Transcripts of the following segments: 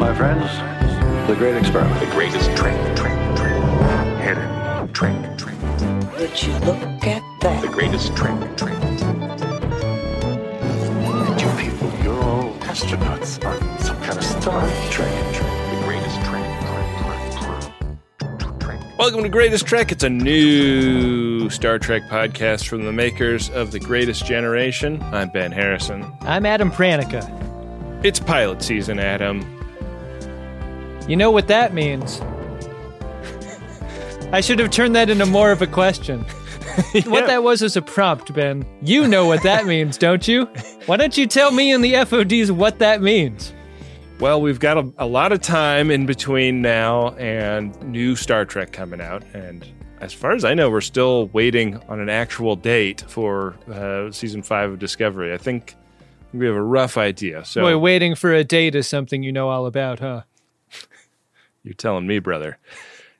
my friends, the great experiment. The greatest trick, trick, trick. Hidden trick, trick. Would you look at that? The greatest trick, trick. And you people, you're all astronauts on some kind of star trek. The greatest trick, trick, trick, trick, trick. Welcome to Greatest Trek. It's a new Star Trek podcast from the makers of The Greatest Generation. I'm Ben Harrison. I'm Adam Pranica. It's pilot season, Adam. You know what that means? I should have turned that into more of a question. What that was is a prompt, Ben. You know what that means, don't you? Why don't you tell me and the FODs what that means? Well, we've got a, a lot of time in between now and new Star Trek coming out. And as far as I know, we're still waiting on an actual date for uh, season five of Discovery. I think we have a rough idea. So Boy, waiting for a date is something you know all about, huh? You're telling me, brother.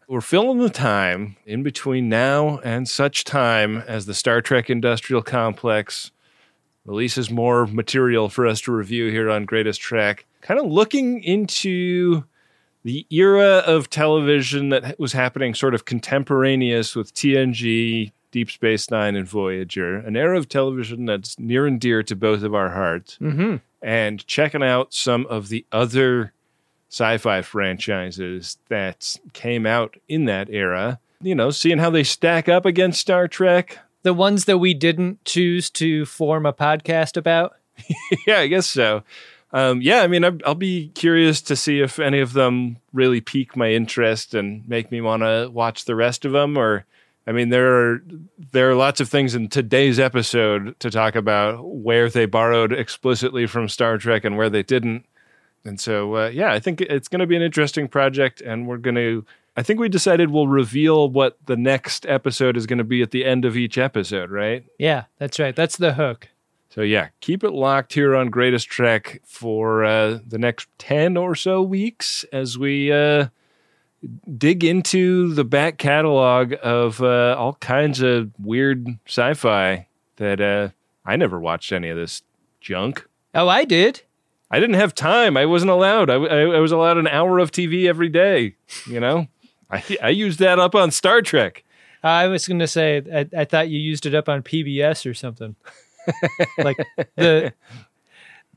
We're filling the time in between now and such time as the Star Trek Industrial Complex releases more material for us to review here on Greatest Trek. Kind of looking into the era of television that was happening sort of contemporaneous with TNG, Deep Space Nine, and Voyager, an era of television that's near and dear to both of our hearts, Mm-hmm. and checking out some of the other sci-fi franchises that came out in that era. You know, seeing how they stack up against Star Trek. The ones that we didn't choose to form a podcast about. yeah, I guess so. Um, yeah, I mean, I'll, I'll be curious to see if any of them really pique my interest and make me want to watch the rest of them. Or, I mean, there are there are lots of things in today's episode to talk about where they borrowed explicitly from Star Trek and where they didn't. And so, uh, yeah, I think it's going to be an interesting project, and we're going to. I think we decided we'll reveal what the next episode is going to be at the end of each episode, right? Yeah, that's right. That's the hook. So yeah, keep it locked here on Greatest Trek for uh, the next ten or so weeks as we uh, dig into the back catalog of uh, all kinds of weird sci-fi that uh, I never watched any of this junk. Oh, I did. I didn't have time. I wasn't allowed. I, I, I was allowed an hour of TV every day. You know, I, I used that up on Star Trek. I was going to say, I, I thought you used it up on PBS or something. like the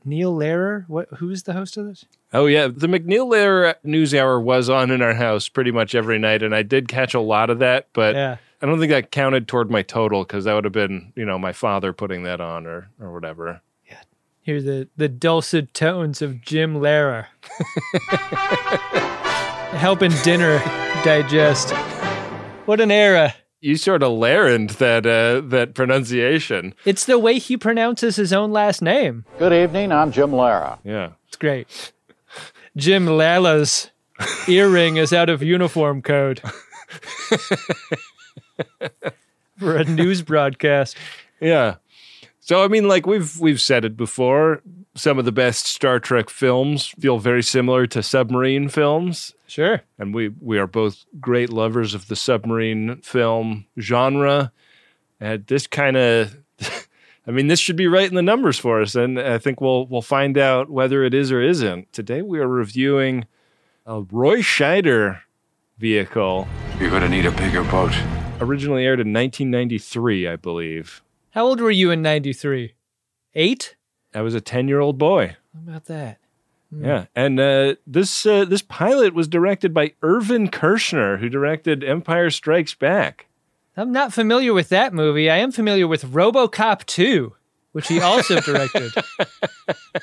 Neil Lehrer. What? Who's the host of this? Oh yeah, the MacNeil Lehrer News Hour was on in our house pretty much every night, and I did catch a lot of that, but Yeah. I don't think that counted toward my total because that would have been, you know, my father putting that on or or whatever. Hear the the dulcet tones of Jim Lehrer, helping dinner digest. What an era! You sort of learned that uh, that pronunciation. It's the way he pronounces his own last name. Good evening, I'm Jim Lara. Yeah. It's great. Jim Lala's earring is out of uniform code for a news broadcast. Yeah. So I mean, like we've we've said it before. Some of the best Star Trek films feel very similar to submarine films. Sure. and we we are both great lovers of the submarine film genre. And this kind of, I mean, this should be right in the numbers for us, and I think we'll we'll find out whether it is or isn't. Today we are reviewing a Roy Scheider vehicle, You're gonna need a bigger boat. originally aired in 1993, I believe. How old were you in 93? Eight? I was a 10 year old boy. How about that? Yeah, and uh, this uh, this pilot was directed by Irvin Kershner, who directed Empire Strikes Back. I'm not familiar with that movie. I am familiar with Robocop 2, which he also directed.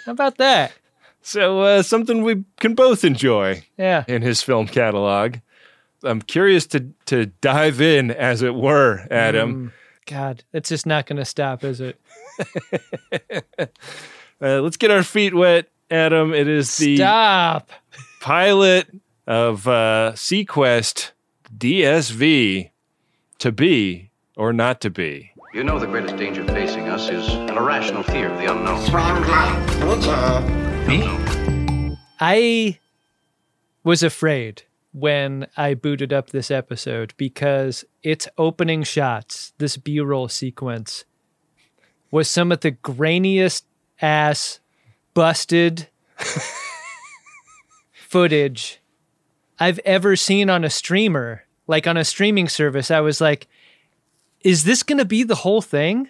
How about that? So uh, something we can both enjoy. Yeah. in his film catalog. I'm curious to to dive in, as it were, Adam. God, it's just not going to stop, is it? Uh, let's get our feet wet, Adam. It is the Stop. pilot of uh, SeaQuest DSV to be or not to be. You know the greatest danger facing us is an irrational fear of the unknown. Me? I was afraid when I booted up this episode because its opening shots, this B roll sequence, was some of the grainiest ass, busted footage I've ever seen on a streamer, like on a streaming service. I was like, is this going to be the whole thing?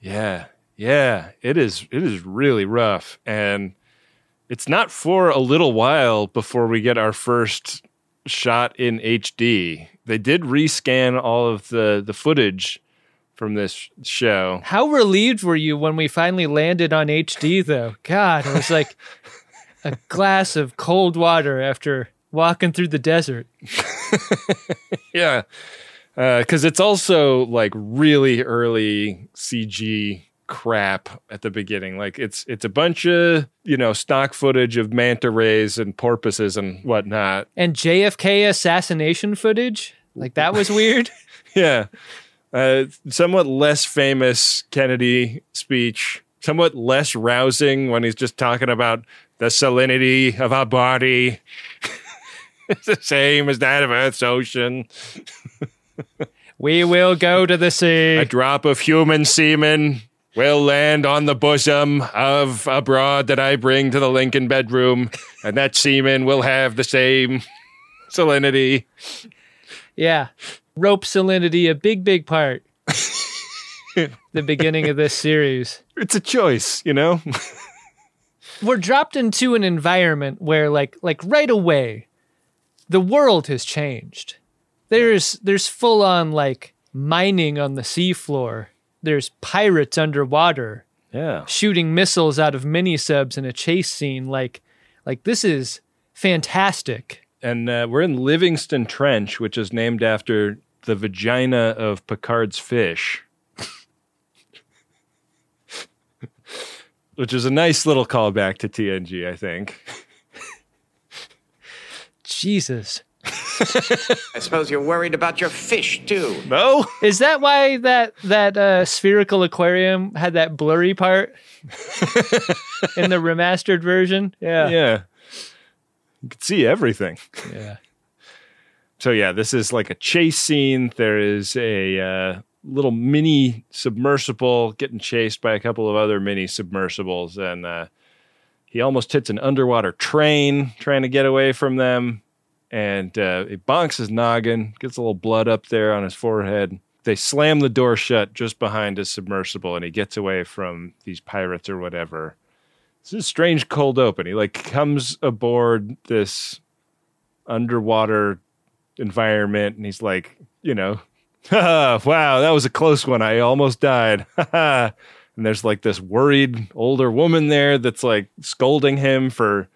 Yeah. Yeah. It is it is really rough. And it's not for a little while before we get our first shot in HD. They did rescan all of the the footage from this show. How relieved were you when we finally landed on HD, though? God, it was like a glass of cold water after walking through the desert. Yeah. Uh, because it's also like really early CG crap at the beginning. Like it's it's a bunch of you know stock footage of manta rays and porpoises and whatnot. And JFK assassination footage? Like, that was weird. Yeah, uh, somewhat less famous Kennedy speech. Somewhat less rousing when he's just talking about the salinity of our body. it's the same as that of Earth's ocean. we will go to the sea. A drop of human semen will land on the bosom of a broad that I bring to the Lincoln bedroom, and that semen will have the same salinity. Yeah. Rope salinity, a big, big part. the beginning of this series. It's a choice, you know? We're dropped into an environment where like like right away the world has changed. There's there's full on like mining on the seafloor. There's pirates underwater Yeah. shooting missiles out of mini subs in a chase scene like like this is fantastic. And uh, we're in Livingston Trench, which is named after the vagina of Picard's fish. which is a nice little callback to TNG, I think. Jesus. I suppose you're worried about your fish, too. No? Is that why that that uh, spherical aquarium had that blurry part in the remastered version? Yeah. Yeah. You can see everything. Yeah. So yeah, this is like a chase scene. There is a uh, little mini submersible getting chased by a couple of other mini submersibles, and uh, he almost hits an underwater train trying to get away from them. And uh, he bonks his noggin, gets a little blood up there on his forehead. They slam the door shut just behind his submersible, and he gets away from these pirates or whatever. It's a strange cold open. He like comes aboard this underwater environment and he's like, you know, wow, that was a close one. I almost died. And there's like this worried older woman there that's like scolding him for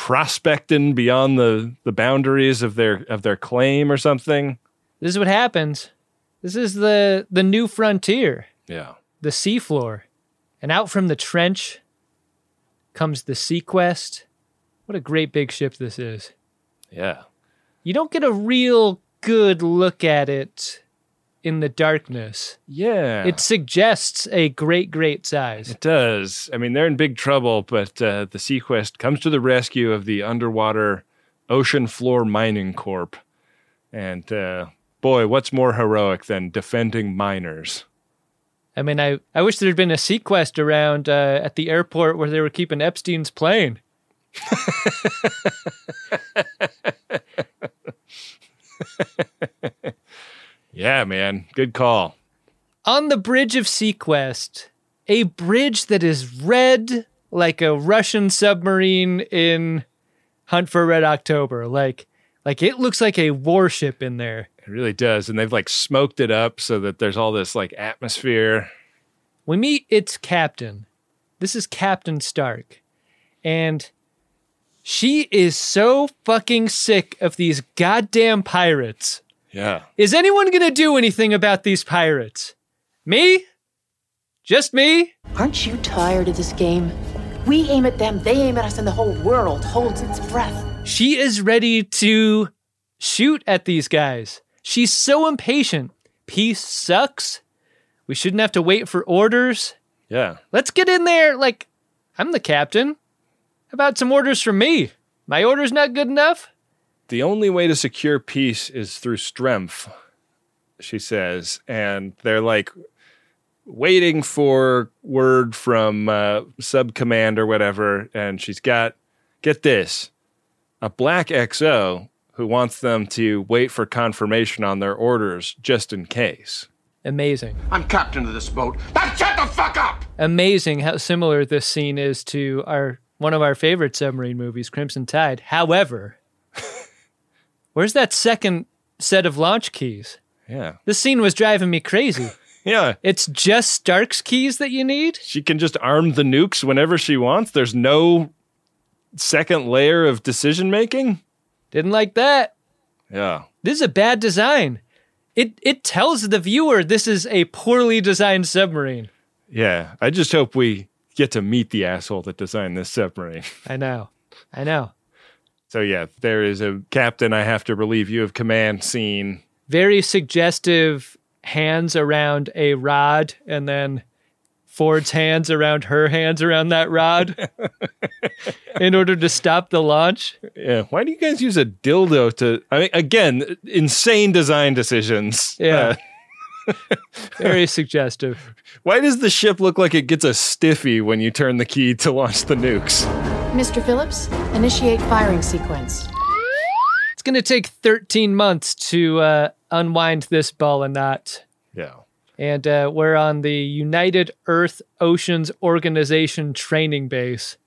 prospecting beyond the the boundaries of their of their claim or something. This is what happens. This is the the new frontier, Yeah. the seafloor. And out from the trench comes the SeaQuest. What a great big ship this is. Yeah. You don't get a real good look at it in the darkness. Yeah. It suggests a great, great size. It does. I mean, they're in big trouble, but uh, the SeaQuest comes to the rescue of the underwater Ocean Floor Mining Corp. And uh, boy, what's more heroic than defending miners? I mean, I, I wish there'd been a SeaQuest around uh, at the airport where they were keeping Epstein's plane. Yeah, man. Good call. On the bridge of SeaQuest, a bridge that is red like a Russian submarine in Hunt for Red October. Like, like it looks like a warship in there. It really does. And they've like smoked it up so that there's all this like atmosphere. We meet its captain. This is Captain Stark. And she is so fucking sick of these goddamn pirates. Yeah. Is anyone going to do anything about these pirates? Me? Just me? Aren't you tired of this game? We aim at them, they aim at us, and the whole world holds its breath. She is ready to shoot at these guys. She's so impatient. Peace sucks. We shouldn't have to wait for orders. Yeah. Let's get in there. Like, I'm the captain. How about some orders from me? My order's not good enough? The only way to secure peace is through strength, she says. And they're like waiting for word from uh, sub command or whatever. And she's got, get this, a black XO who wants them to wait for confirmation on their orders just in case. Amazing. I'm captain of this boat. Now shut the fuck up! Amazing how similar this scene is to our one of our favorite submarine movies, Crimson Tide. However, where's that second set of launch keys? Yeah. This scene was driving me crazy. Yeah. It's just Stark's keys that you need? She can just arm the nukes whenever she wants. There's no second layer of decision making. Didn't like that. Yeah. This is a bad design. It it tells the viewer this is a poorly designed submarine. Yeah. I just hope we get to meet the asshole that designed this submarine. I know. I know. So, yeah, there is a captain, I have to relieve you of command scene. Very suggestive hands around a rod and then Ford's hands around her hands around that rod in order to stop the launch. Yeah. Why do you guys use a dildo to? I mean, again, insane design decisions. Yeah. Uh, Very suggestive. why does the ship look like it gets a stiffy when you turn the key to launch the nukes? Mr. Phillips, initiate firing sequence. It's going to take 13 months to uh, unwind this ball and knot. Yeah. And uh, we're on the United Earth Oceans Organization training base.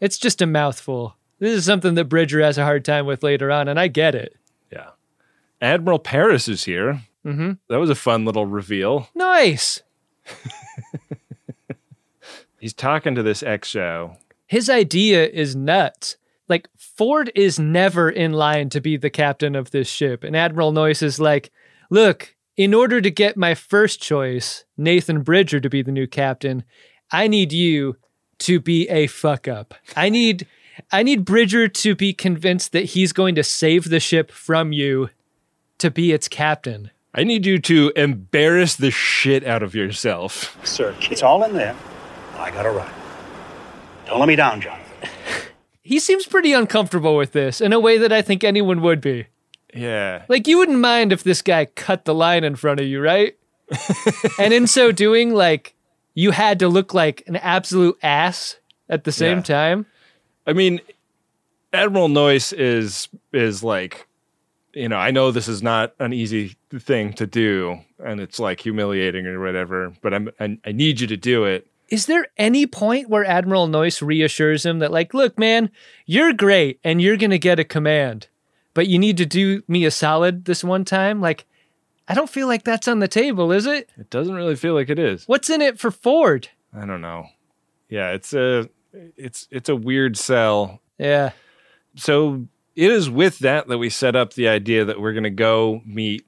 It's just a mouthful. This is something that Bridger has a hard time with later on, and I get it. Yeah. Admiral Paris is here. Mm-hmm. That was a fun little reveal. Nice. He's talking to this XO. His idea is nuts. Like, Ford is never in line to be the captain of this ship. And Admiral Noyce is like, look, in order to get my first choice, Nathan Bridger, to be the new captain, I need you to be a fuck up. I need I need Bridger to be convinced that he's going to save the ship from you to be its captain. I need you to embarrass the shit out of yourself. Sir, it's all in there. I gotta run. Don't let me down, Jonathan. He seems pretty uncomfortable with this in a way that I think anyone would be. Yeah. Like you wouldn't mind if this guy cut the line in front of you, right? and in so doing, like you had to look like an absolute ass at the same Yeah. time. I mean, Admiral Noyce is is like, you know, I know this is not an easy thing to do, and it's like humiliating or whatever. But I'm I, I need you to do it. Is there any point where Admiral Noyce reassures him that, like, look, man, you're great and you're gonna get a command, but you need to do me a solid this one time? Like, I don't feel like that's on the table, is it? It doesn't really feel like it is. What's in it for Ford? I don't know. Yeah, it's a it's it's a weird sell. Yeah. So it is with that that we set up the idea that we're going to go meet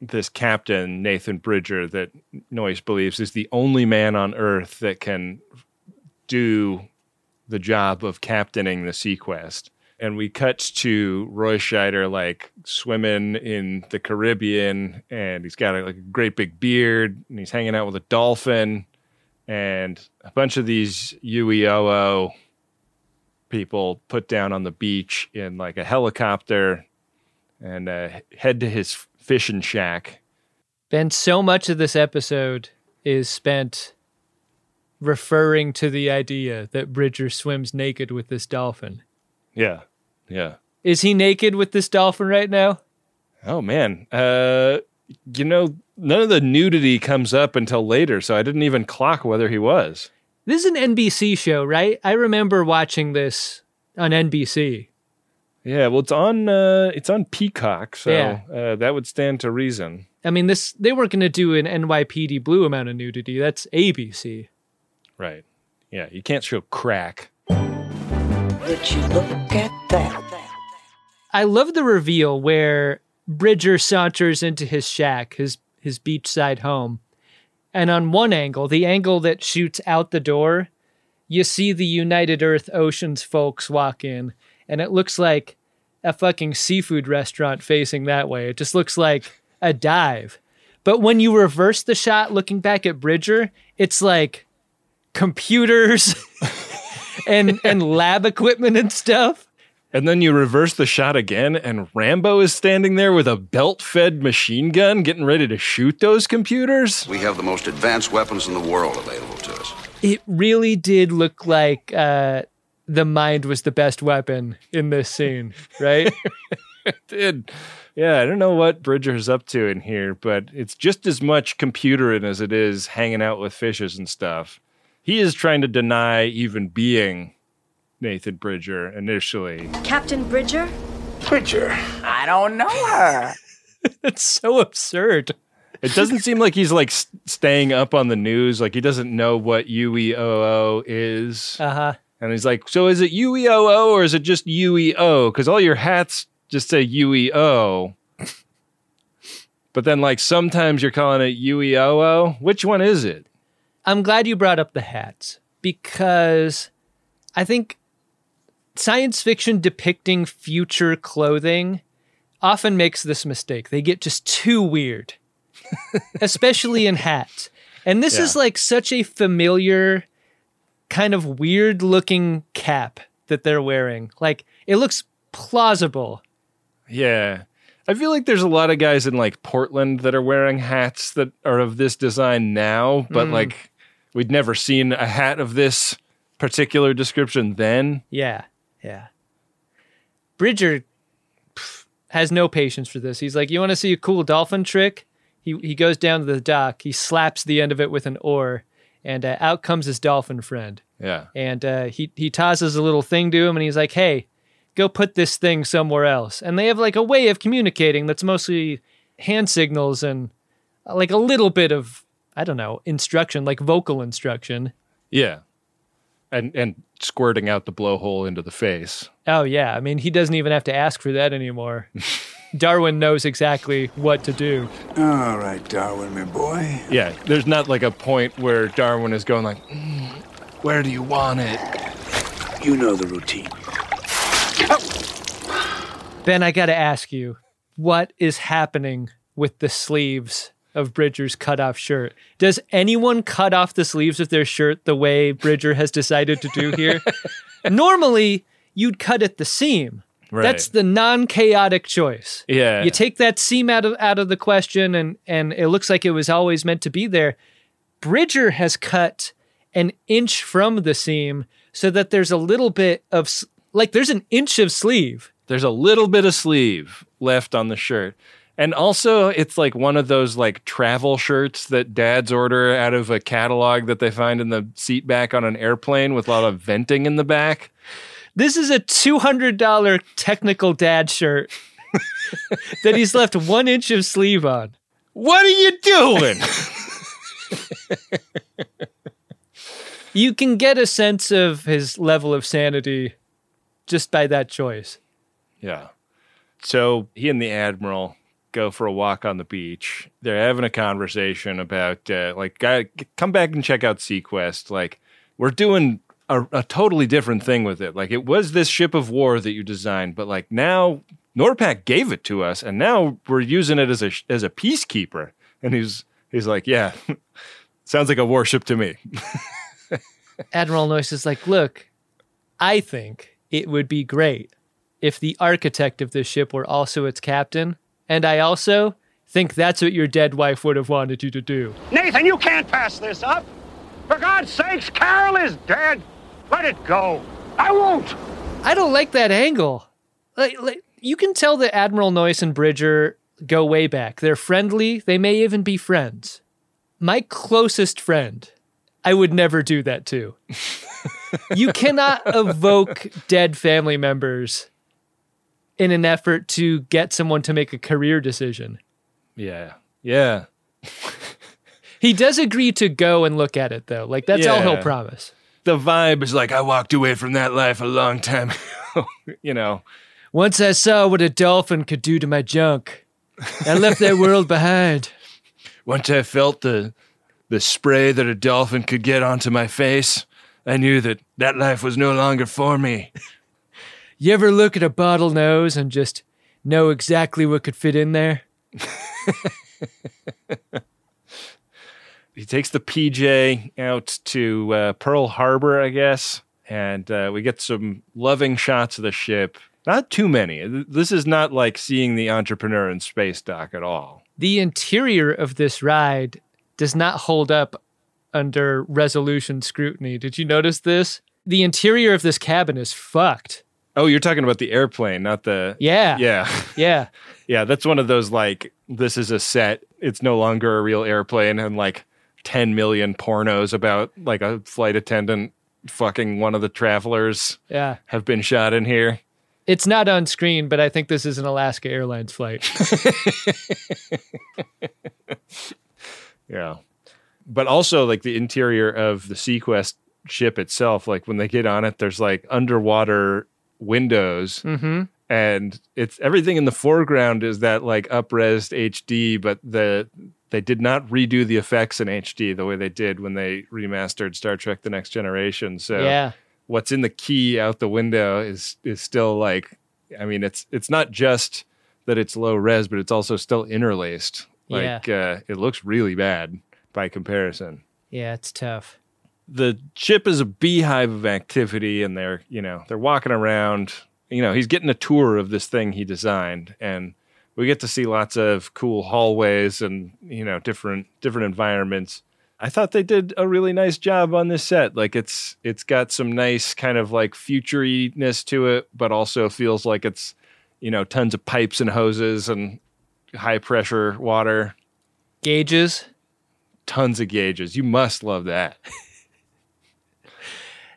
this captain Nathan Bridger that Noyce believes is the only man on Earth that can do the job of captaining the SeaQuest. And we cut to Roy Scheider like swimming in the Caribbean, and he's got a, like a great big beard, and he's hanging out with a dolphin, and a bunch of these UEOO people put down on the beach in like a helicopter and uh, head to his fishing shack. Ben, so much of this episode is spent referring to the idea that Bridger swims naked with this dolphin. Yeah, yeah. Is he naked with this dolphin right now? Oh man, uh, you know, none of the nudity comes up until later, so I didn't even clock whether he was. This is an NBC show, right? I remember watching this on NBC. Yeah, well, it's on uh, it's on Peacock, so Yeah. uh, that would stand to reason. I mean, this they weren't going to do an NYPD Blue amount of nudity. That's ABC. Right? Yeah, you can't show crack. Would you look at that? I love the reveal where Bridger saunters into his shack, his his beachside home. And on one angle, the angle that shoots out the door, you see the United Earth Oceans folks walk in, and it looks like a fucking seafood restaurant facing that way. It just looks like a dive. But when you reverse the shot looking back at Bridger, it's like computers and and lab equipment and stuff. And then you reverse the shot again, and Rambo is standing there with a belt fed machine gun getting ready to shoot those computers. We have the most advanced weapons in the world available to us. it really did look like uh, the mind was the best weapon in this scene, right? did. Yeah, I don't know what Bridger's up to in here, but it's just as much computering as it is hanging out with fishes and stuff. He is trying to deny even being Nathan Bridger initially. Captain Bridger? Bridger. I don't know her. It's so absurd. It doesn't seem like he's like s- staying up on the news. Like he doesn't know what UEOO is. Uh huh. And he's like, so is it UEOO or is it just UEO? Because all your hats just say UEO. but then, like, sometimes you're calling it UEOO. Which one is it? I'm glad you brought up the hats because I think science fiction depicting future clothing often makes this mistake. They get just too weird, especially in hats. And this is like such a familiar, kind of weird looking cap that they're wearing. Like it looks plausible. Yeah. I feel like there's a lot of guys in like Portland that are wearing hats that are of this design now, but Mm. like we'd never seen a hat of this particular description then. Yeah, yeah. Bridger pff, has no patience for this. He's like, "You want to see a cool dolphin trick?" He he goes down to the dock. He slaps the end of it with an oar, and uh, out comes his dolphin friend. Yeah. And uh, he he tosses a little thing to him, and he's like, "Hey, go put this thing somewhere else." And they have like a way of communicating that's mostly hand signals and uh, like a little bit of I don't know instruction, like vocal instruction. Yeah. And and squirting out the blowhole into the face. Oh yeah, I mean he doesn't even have to ask for that anymore. Darwin knows exactly what to do. All right, Darwin, my boy. Yeah, there's not like a point where Darwin is going like, "Mm, "Where do you want it?" You know the routine. Ben, I got to ask you, what is happening with the sleeves of Bridger's cut-off shirt? Does anyone cut off the sleeves of their shirt the way Bridger has decided to do here? Normally, you'd cut at the seam. Right. That's the non-chaotic choice. Yeah. You take that seam out of out of the question and and it looks like it was always meant to be there. Bridger has cut an inch from the seam so that there's a little bit of like there's an inch of sleeve. There's a little bit of sleeve left on the shirt. And also, it's like one of those like travel shirts that dads order out of a catalog that they find in the seat back on an airplane with a lot of venting in the back. This is a $200 technical dad shirt that he's left one inch of sleeve on. What are you doing? You can get a sense of his level of sanity just by that choice. Yeah. So he and the admiral go for a walk on the beach. They're having a conversation about uh, like, come back and check out SeaQuest. Like, we're doing a, a totally different thing with it. Like, it was this ship of war that you designed, but like now Norpac gave it to us, and now we're using it as a as a peacekeeper. And he's he's like, yeah, sounds like a warship to me. Admiral Noyce is like, look, I think it would be great if the architect of this ship were also its captain. And I also think that's what your dead wife would have wanted you to do. Nathan, you can't pass this up. For God's sakes, Carol is dead. Let it go. I won't. I don't like that angle. Like, like you can tell that Admiral Noyce and Bridger go way back. They're friendly. They may even be friends. My closest friend, I would never do that to. you cannot evoke dead family members in an effort to get someone to make a career decision. Yeah, yeah. He does agree to go and look at it though. Like that's all he'll promise. The vibe is like I walked away from that life a long time ago. you know. Once I saw what a dolphin could do to my junk, I left that world behind. Once I felt the the spray that a dolphin could get onto my face, I knew that that life was no longer for me. You ever look at a bottle nose and just know exactly what could fit in there? He takes the PJ out to uh, Pearl Harbor, I guess, and uh, we get some loving shots of the ship. Not too many. This is not like seeing the entrepreneur in space dock at all. The interior of this ride does not hold up under resolution scrutiny. Did you notice this? the interior of this cabin is fucked. Oh, you're talking about the airplane, not the. Yeah. Yeah. Yeah. Yeah. That's one of those like, this is a set. It's no longer a real airplane. And like 10 million pornos about like a flight attendant fucking one of the travelers Yeah. have been shot in here. It's not on screen, but I think this is an Alaska Airlines flight. Yeah. But also like the interior of the SeaQuest ship itself, like when they get on it, there's like underwater windows mm-hmm. and it's everything in the foreground is that like upres HD, but the they did not redo the effects in HD the way they did when they remastered Star Trek The Next Generation. So Yeah. what's in the key out the window is is still like I mean it's it's not just that it's low res, but it's also still interlaced. Like uh, it looks really bad by comparison. Yeah, it's tough. The ship is a beehive of activity, and they're you know they're walking around. You know he's getting a tour of this thing he designed, and we get to see lots of cool hallways and you know different different environments. I thought they did a really nice job on this set. Like it's it's got some nice kind of like futuryness to it, but also feels like it's you know tons of pipes and hoses and high pressure water, Gauges. tons of gauges. You must love that.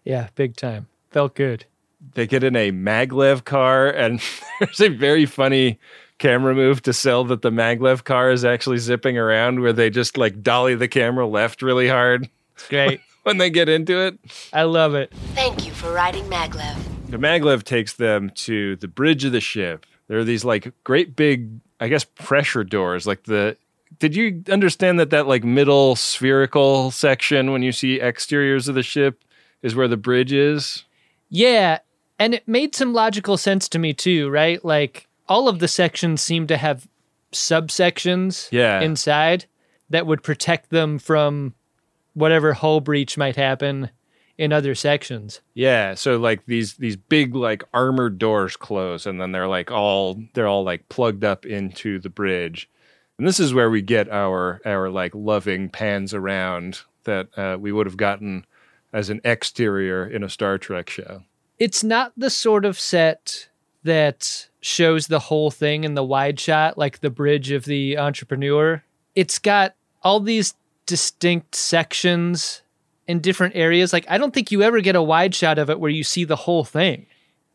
Yeah, big time. Felt good. They get in a maglev car, and there's a very funny camera move to sell that the maglev car is actually zipping around, where they just like dolly the camera left really hard It's great. when they get into it. I love it. Thank you for riding maglev. The maglev takes them to the bridge of the ship. There are these like great big, I guess, pressure doors. Like the, did you understand that that like middle spherical section when you see exteriors of the ship is where the bridge is? Yeah, and it made some logical sense to me too, right? Like all of the sections seem to have subsections Yeah. inside that would protect them from whatever hull breach might happen in other sections. Yeah, so like these these big like armored doors close, and then they're like all they're all like plugged up into the bridge, and this is where we get our our like loving pans around that uh, we would have gotten as an exterior in a Star Trek show. It's not the sort of set that shows the whole thing in the wide shot, like the bridge of the entrepreneur. It's got all these distinct sections in different areas. Like, I don't think you ever get a wide shot of it where you see the whole thing.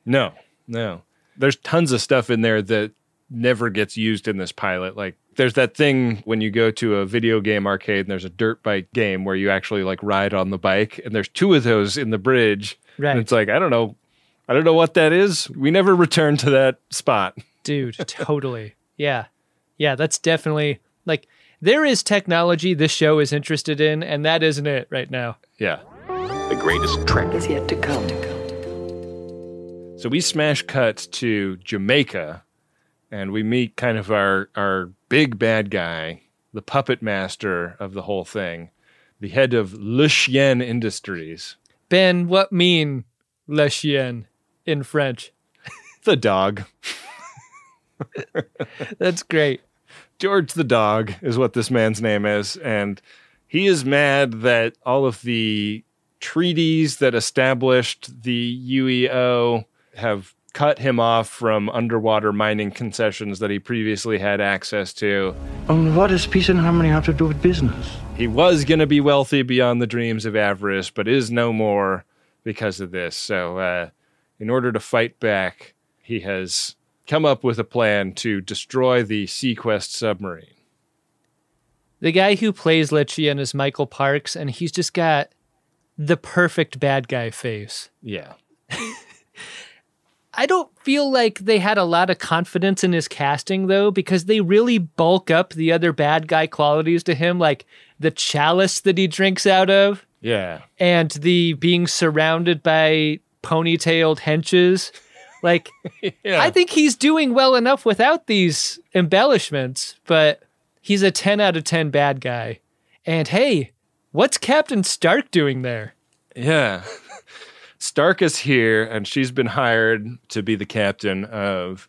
No, no, there's tons of stuff in there that never gets used in this pilot. Like there's that thing when you go to a video game arcade and there's a dirt bike game where you actually like ride on the bike, and there's two of those in the bridge. Right. And it's like, I don't know. I don't know what that is. We never returned to that spot. Dude, totally. Yeah. Yeah, that's definitely like there is technology this show is interested in, and that isn't it right now. Yeah. The greatest trek is yet to come. So we smash cut to Jamaica and we meet kind of our our big bad guy, the puppet master of the whole thing, the head of Le Chien Industries. Ben, what mean Le Chien in French? The dog. That's great. George the dog is what this man's name is. And he is mad that all of the treaties that established the UEO have cut him off from underwater mining concessions that he previously had access to. And what does peace and harmony have to do with business? He was going to be wealthy beyond the dreams of avarice, but is no more because of this. So, uh, in order to fight back, he has come up with a plan to destroy the SeaQuest submarine. The guy who plays Le Chien is Michael Parks, and he's just got the perfect bad guy face. Yeah. I don't feel like they had a lot of confidence in his casting though, because they really bulk up the other bad guy qualities to him, like the chalice that he drinks out of Yeah. and the being surrounded by ponytailed henches. Like, Yeah. I think he's doing well enough without these embellishments, but he's a 10 out of 10 bad guy. And hey, what's Captain Stark doing there? Yeah. Stark is here, and she's been hired to be the captain of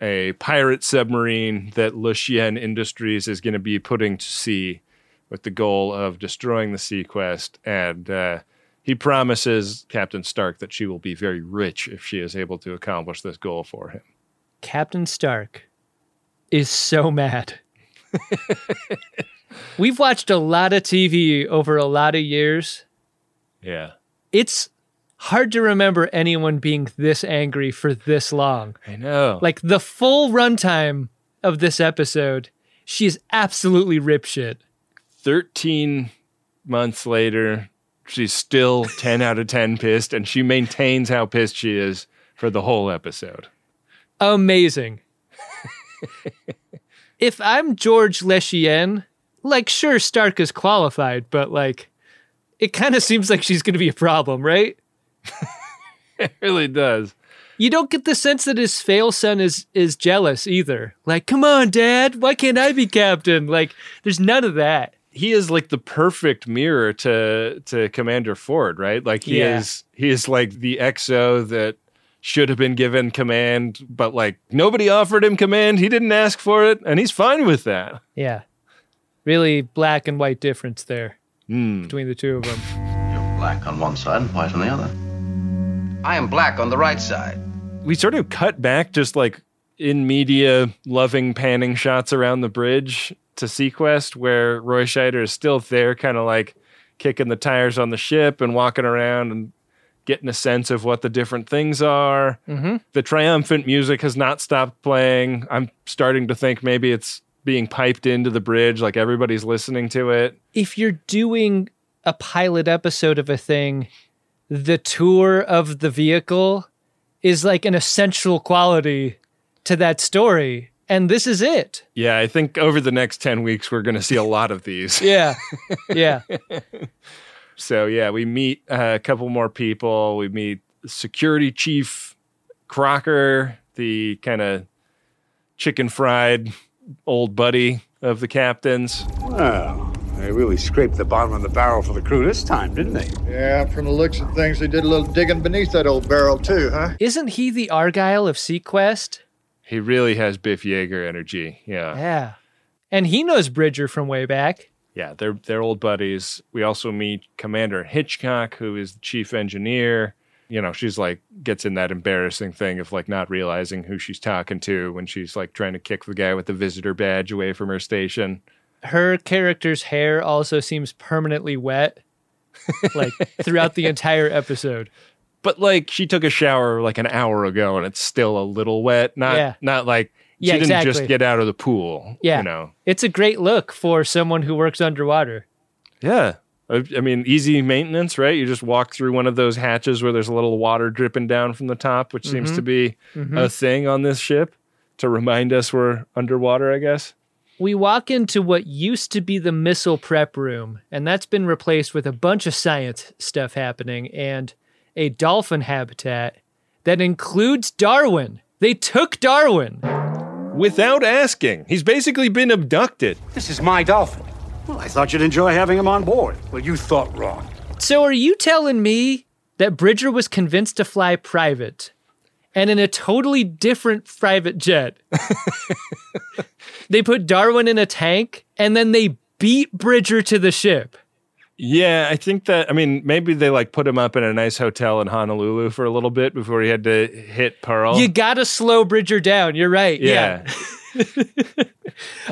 a pirate submarine that Le Chien Industries is going to be putting to sea with the goal of destroying the SeaQuest. And uh, he promises Captain Stark that she will be very rich if she is able to accomplish this goal for him. Captain Stark is so mad. We've watched a lot of TV over a lot of years. Yeah. It's hard to remember anyone being this angry for this long. I know. Like the full runtime of this episode, she is absolutely ripshit. 13 months later, she's still 10 out of 10 pissed, and she maintains how pissed she is for the whole episode. Amazing. if I'm George Le Chien, like, sure, Stark is qualified, but like, it kind of seems like she's going to be a problem, right? it really does. You don't get the sense that his fail son is is jealous either. Like, come on, Dad, why can't I be captain? Like, there's none of that. He is like the perfect mirror to to Commander Ford, right? Like he Yeah. is he is like the XO that should have been given command, but like nobody offered him command. He didn't ask for it, and he's fine with that. Yeah, really black and white difference there Hmm. between the two of them. You're black on one side and white on the other. I am black on the right side. we sort of cut back just like in media loving panning shots around the bridge to SeaQuest where Roy Scheider is still there kind of like kicking the tires on the ship and walking around and getting a sense of what the different things are. Mm-hmm. The triumphant music has not stopped playing. I'm starting to think maybe it's being piped into the bridge like everybody's listening to it. If you're doing a pilot episode of a thing, the tour of the vehicle is like an essential quality to that story. And this is it. Yeah, I think over the next 10 weeks we're going to see a lot of these. Yeah. Yeah. So yeah, we meet uh, a couple more people. We meet security chief Crocker, the kind of chicken fried old buddy of the captain's. Well, they really scraped the bottom of the barrel for the crew this time, didn't they? Yeah, from the looks of things, they did a little digging beneath that old barrel, too, huh? Isn't he the Argyle of SeaQuest? He really has Biff Yeager energy. Yeah. Yeah. And he knows Bridger from way back. Yeah, they're they're old buddies. We also meet Commander Hitchcock, who is the chief engineer. You know, she's like gets in that embarrassing thing of like not realizing who she's talking to when she's like trying to kick the guy with the visitor badge away from her station. Her character's hair also seems permanently wet, like throughout the entire episode. But like she took a shower like an hour ago and it's still a little wet. Not Yeah. not like she Yeah, didn't exactly. just get out of the pool. Yeah. You know. It's a great look for someone who works underwater. Yeah. I I mean, easy maintenance, right? You just walk through one of those hatches where there's a little water dripping down from the top, which seems Mhm. to be Mhm. a thing on this ship to remind us we're underwater, I guess. We walk into what used to be the missile prep room, and that's been replaced with a bunch of science stuff happening and a dolphin habitat that includes Darwin. They took Darwin. Without asking. He's basically been abducted. This is my dolphin. Well, I thought you'd enjoy having him on board. Well, you thought wrong. So are you telling me that Bridger was convinced to fly private and in a totally different private jet? they put Darwin in a tank and then they beat Bridger to the ship. Yeah, I think that I mean maybe they like put him up in a nice hotel in Honolulu for a little bit before he had to hit Pearl. You gotta slow Bridger down. You're right. Yeah. yeah.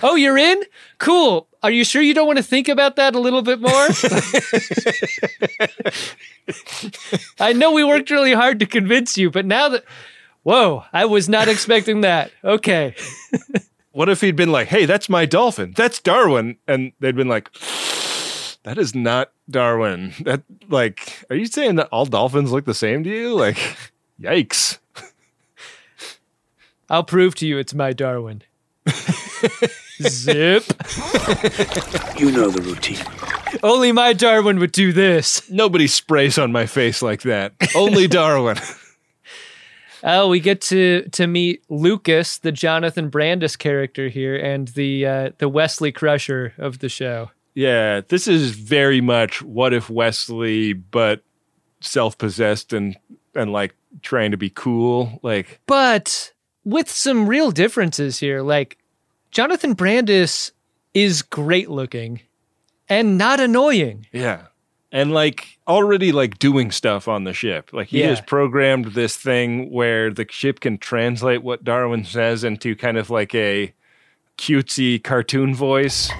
Oh, you're in? Cool. Are you sure you don't want to think about that a little bit more? I know we worked really hard to convince you, but now that. Whoa, I was not expecting that. Okay. What if he'd been like, "Hey, that's my dolphin. That's Darwin," and they'd been like, "That is not Darwin. That like, are you saying that all dolphins look the same to you? Like, yikes." I'll prove to you it's my Darwin. Zip. You know the routine. Only my Darwin would do this. Nobody sprays on my face like that. Only Darwin. Oh, we get to to meet Lucas, the Jonathan Brandis character here, and the uh, the Wesley Crusher of the show. Yeah, this is very much what if Wesley, but self-possessed and and like trying to be cool. Like, but with some real differences here. Like Jonathan Brandis is great looking and not annoying. yeah, and like already like doing stuff on the ship. Like he Yeah. has programmed this thing where the ship can translate what Darwin says into kind of like a cutesy cartoon voice.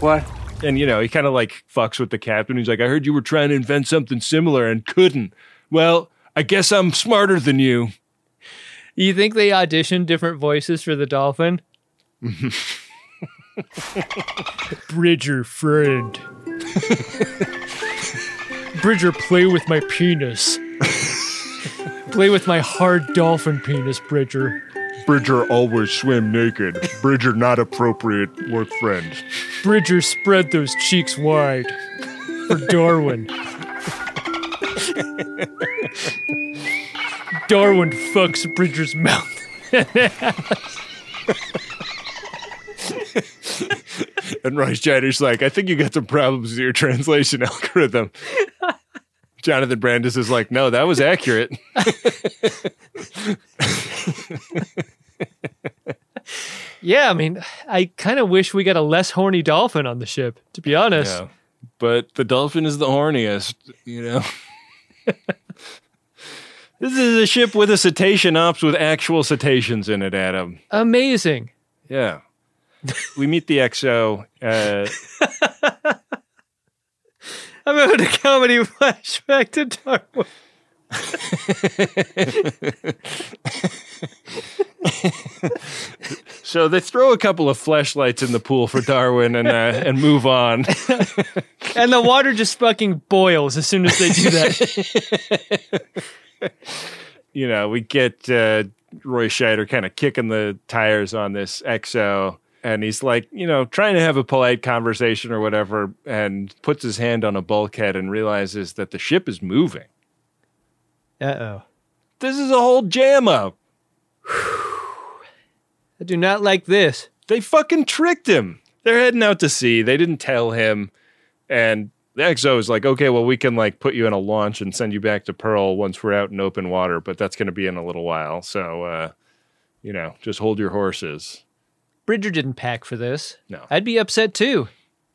What? And you know, he kind of like fucks with the captain. He's like, "I heard you were trying to invent something similar and couldn't." Well, I guess I'm smarter than you. You think they auditioned different voices for the dolphin? Bridger, friend. Bridger, play with my penis. play with my hard dolphin penis, Bridger. Bridger always swim naked. Bridger not appropriate work friend. Bridger, spread those cheeks wide for Darwin. Darwin fucks Bridger's mouth. And Roy Scheider's like, I think you got some problems with your translation algorithm. Jonathan Brandis is like, no, that was accurate. yeah, I mean, I kind of wish we got a less horny dolphin on the ship, to be honest. Yeah. But the dolphin is the horniest, you know. this is a ship with a cetacean ops with actual cetaceans in it, Adam. Amazing. Yeah. we meet the XO. Uh, I'm having a comedy flashback to Darwin. so they throw a couple of flashlights in the pool for Darwin and uh, and move on. and the water just fucking boils as soon as they do that. you know, we get uh, Roy Scheider kind of kicking the tires on this EXO. And he's like, you know, trying to have a polite conversation or whatever, and puts his hand on a bulkhead and realizes that the ship is moving. Uh oh. This is a whole jam up. I do not like this. They fucking tricked him. They're heading out to sea. They didn't tell him. And the XO is like, okay, well, we can like put you in a launch and send you back to Pearl once we're out in open water, but that's going to be in a little while. So, uh, you know, just hold your horses. Bridger didn't pack for this. No. I'd be upset too.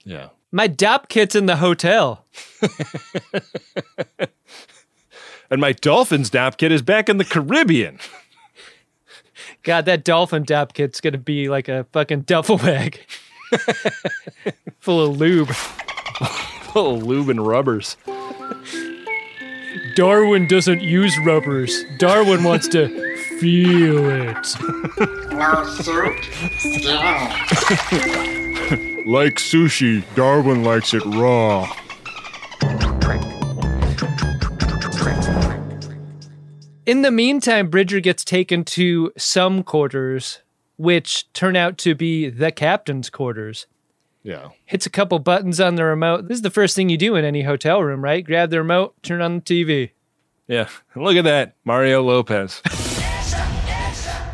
Yeah. My dopp kit's in the hotel. And my Dolphins dopp kit is back in the Caribbean. God, that dolphin dopp kit's gonna be like a fucking duffel bag. Full of lube. Full of lube and rubbers. Darwin doesn't use rubbers. Darwin wants to feel it. No suit, skin. Like sushi, Darwin likes it raw. In the meantime, Bridger gets taken to some quarters, which turn out to be the captain's quarters. Yeah. Hits a couple buttons on the remote. This is the first thing you do in any hotel room, right? Grab the remote, turn on the TV. Yeah. Look at that. Mario Lopez.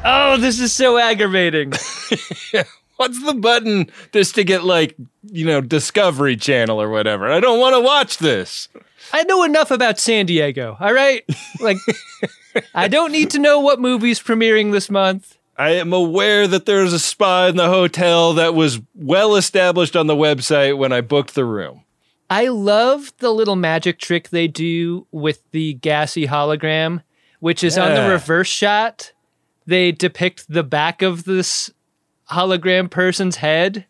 Oh, this is so aggravating. What's the button just to get like, you know, Discovery Channel or whatever? I don't want to watch this. I know enough about San Diego, all right? Like, I don't need to know what movie's premiering this month. I am aware that there's a spa in the hotel that was well established on the website when I booked the room. I love the little magic trick they do with the gassy hologram, which is on the reverse shot. They depict the back of this hologram person's head.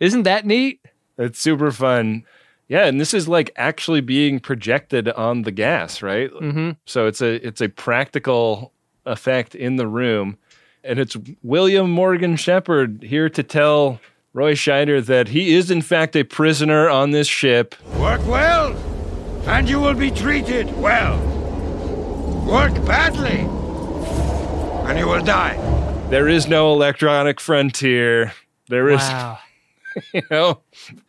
Isn't that neat? It's super fun. Yeah, and this is like actually being projected on the gas, right? Mm-hmm. So it's a it's a practical effect in the room, and it's William Morgan Sheppard here to tell Roy Scheider that he is in fact a prisoner on this ship. Work well, and you will be treated well. Work badly, and you will die. There is no electronic frontier. There is, Wow. you know,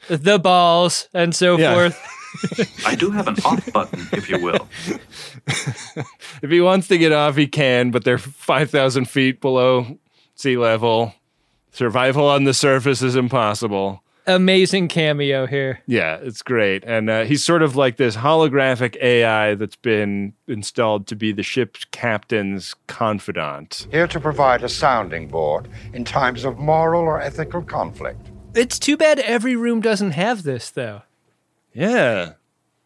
The balls and so Yeah. forth. I do have an off button, if you will. if he wants to get off, he can, but they're 5,000 feet below sea level. Survival on the surface is impossible. Amazing cameo here. Yeah, it's great. And uh, he's sort of like this holographic AI that's been installed to be the ship's captain's confidant. Here to provide a sounding board in times of moral or ethical conflict. It's too bad every room doesn't have this though. Yeah.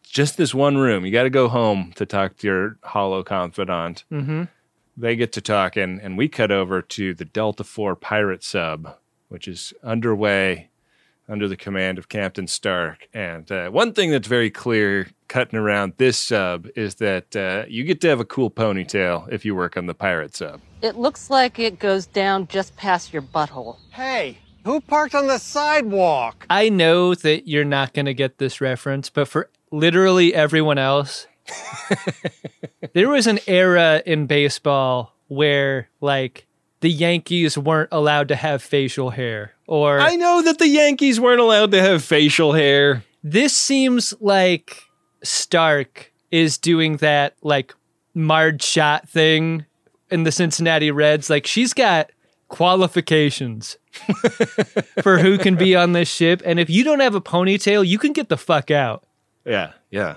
Just this one room. You got to go home to talk to your hollow confidant. Mm-hmm. They get to talking, and we cut over to the Delta 4 pirate sub, which is underway under the command of Captain Stark. And uh, one thing that's very clear cutting around this sub is that uh, you get to have a cool ponytail if you work on the pirate sub. It looks like it goes down just past your butthole. Hey, who parked on the sidewalk? I know that you're not going to get this reference, but for literally everyone else, there was an era in baseball where like the Yankees weren't allowed to have facial hair or I know that the Yankees weren't allowed to have facial hair. This seems like Stark is doing that like Marge Schott thing in the Cincinnati Reds. Like she's got qualifications for who can be on this ship. And if you don't have a ponytail, you can get the fuck out. Yeah, yeah.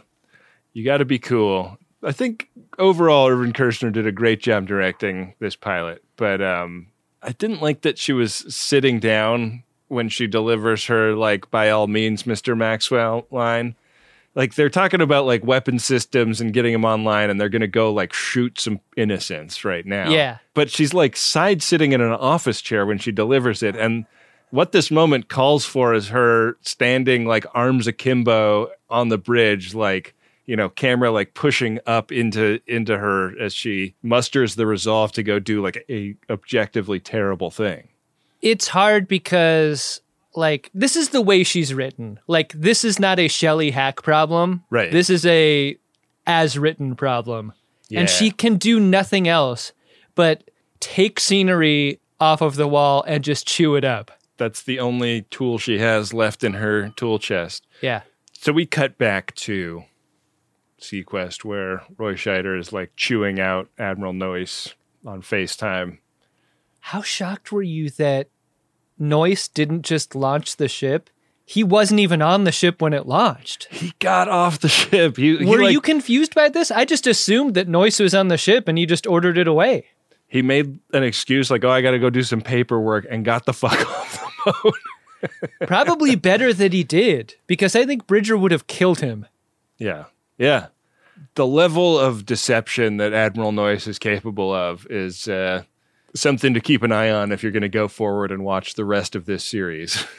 You got to be cool. I think overall, Irvin Kershner did a great job directing this pilot, but um, I didn't like that she was sitting down when she delivers her like "by all means, Mr. Maxwell" line. Like they're talking about like weapon systems and getting them online, and they're going to go like shoot some innocents right now. Yeah. but she's like side sitting in an office chair when she delivers it, and what this moment calls for is her standing like arms akimbo on the bridge, like you know, camera like pushing up into into her as she musters the resolve to go do like a objectively terrible thing. It's hard because like this is the way she's written. Hmm. Like this is not a Shelley Hack problem. Right. This is a as written problem. Yeah. And she can do nothing else but take scenery off of the wall and just chew it up. That's the only tool she has left in her tool chest. Yeah. So we cut back to SeaQuest where Roy Scheider is like chewing out Admiral Noyce on FaceTime. How shocked were you that Noyce didn't just launch the ship? He wasn't even on the ship when it launched. He got off the ship. He, he Were like- you confused by this? I just assumed that Noyce was on the ship and he just ordered it away. he made an excuse like, "Oh, I got to go do some paperwork," and got the fuck off the boat. Probably better that he did, because I think Bridger would have killed him. Yeah. Yeah. The level of deception that Admiral Noyce is capable of is uh, something to keep an eye on if you're going to go forward and watch the rest of this series.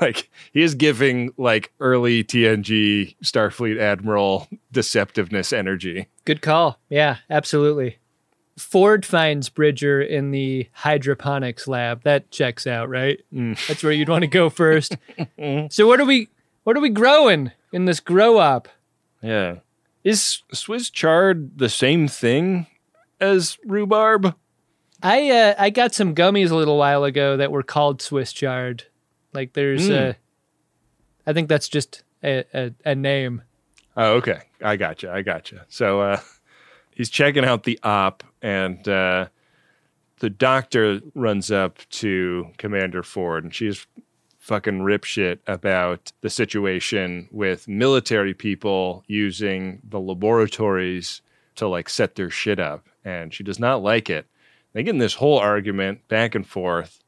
Like he is giving like early TNG Starfleet Admiral deceptiveness energy. Good call. Yeah, absolutely. Ford finds Bridger in the hydroponics lab. That checks out, right? Mm. That's where you'd want to go first. Mm-hmm. so what are we what are we growing in this grow up? Yeah. Is Swiss chard the same thing as rhubarb? I uh, I got some gummies a little while ago that were called Swiss chard. Like there's Mm. uh I think that's just a, a, a name. Oh, okay. I gotcha. I gotcha. So uh, he's checking out the op, and uh, the doctor runs up to Commander Ford, and she's fucking rip shit about the situation with military people using the laboratories to like set their shit up, and she does not like it. They get in this whole argument back and forth.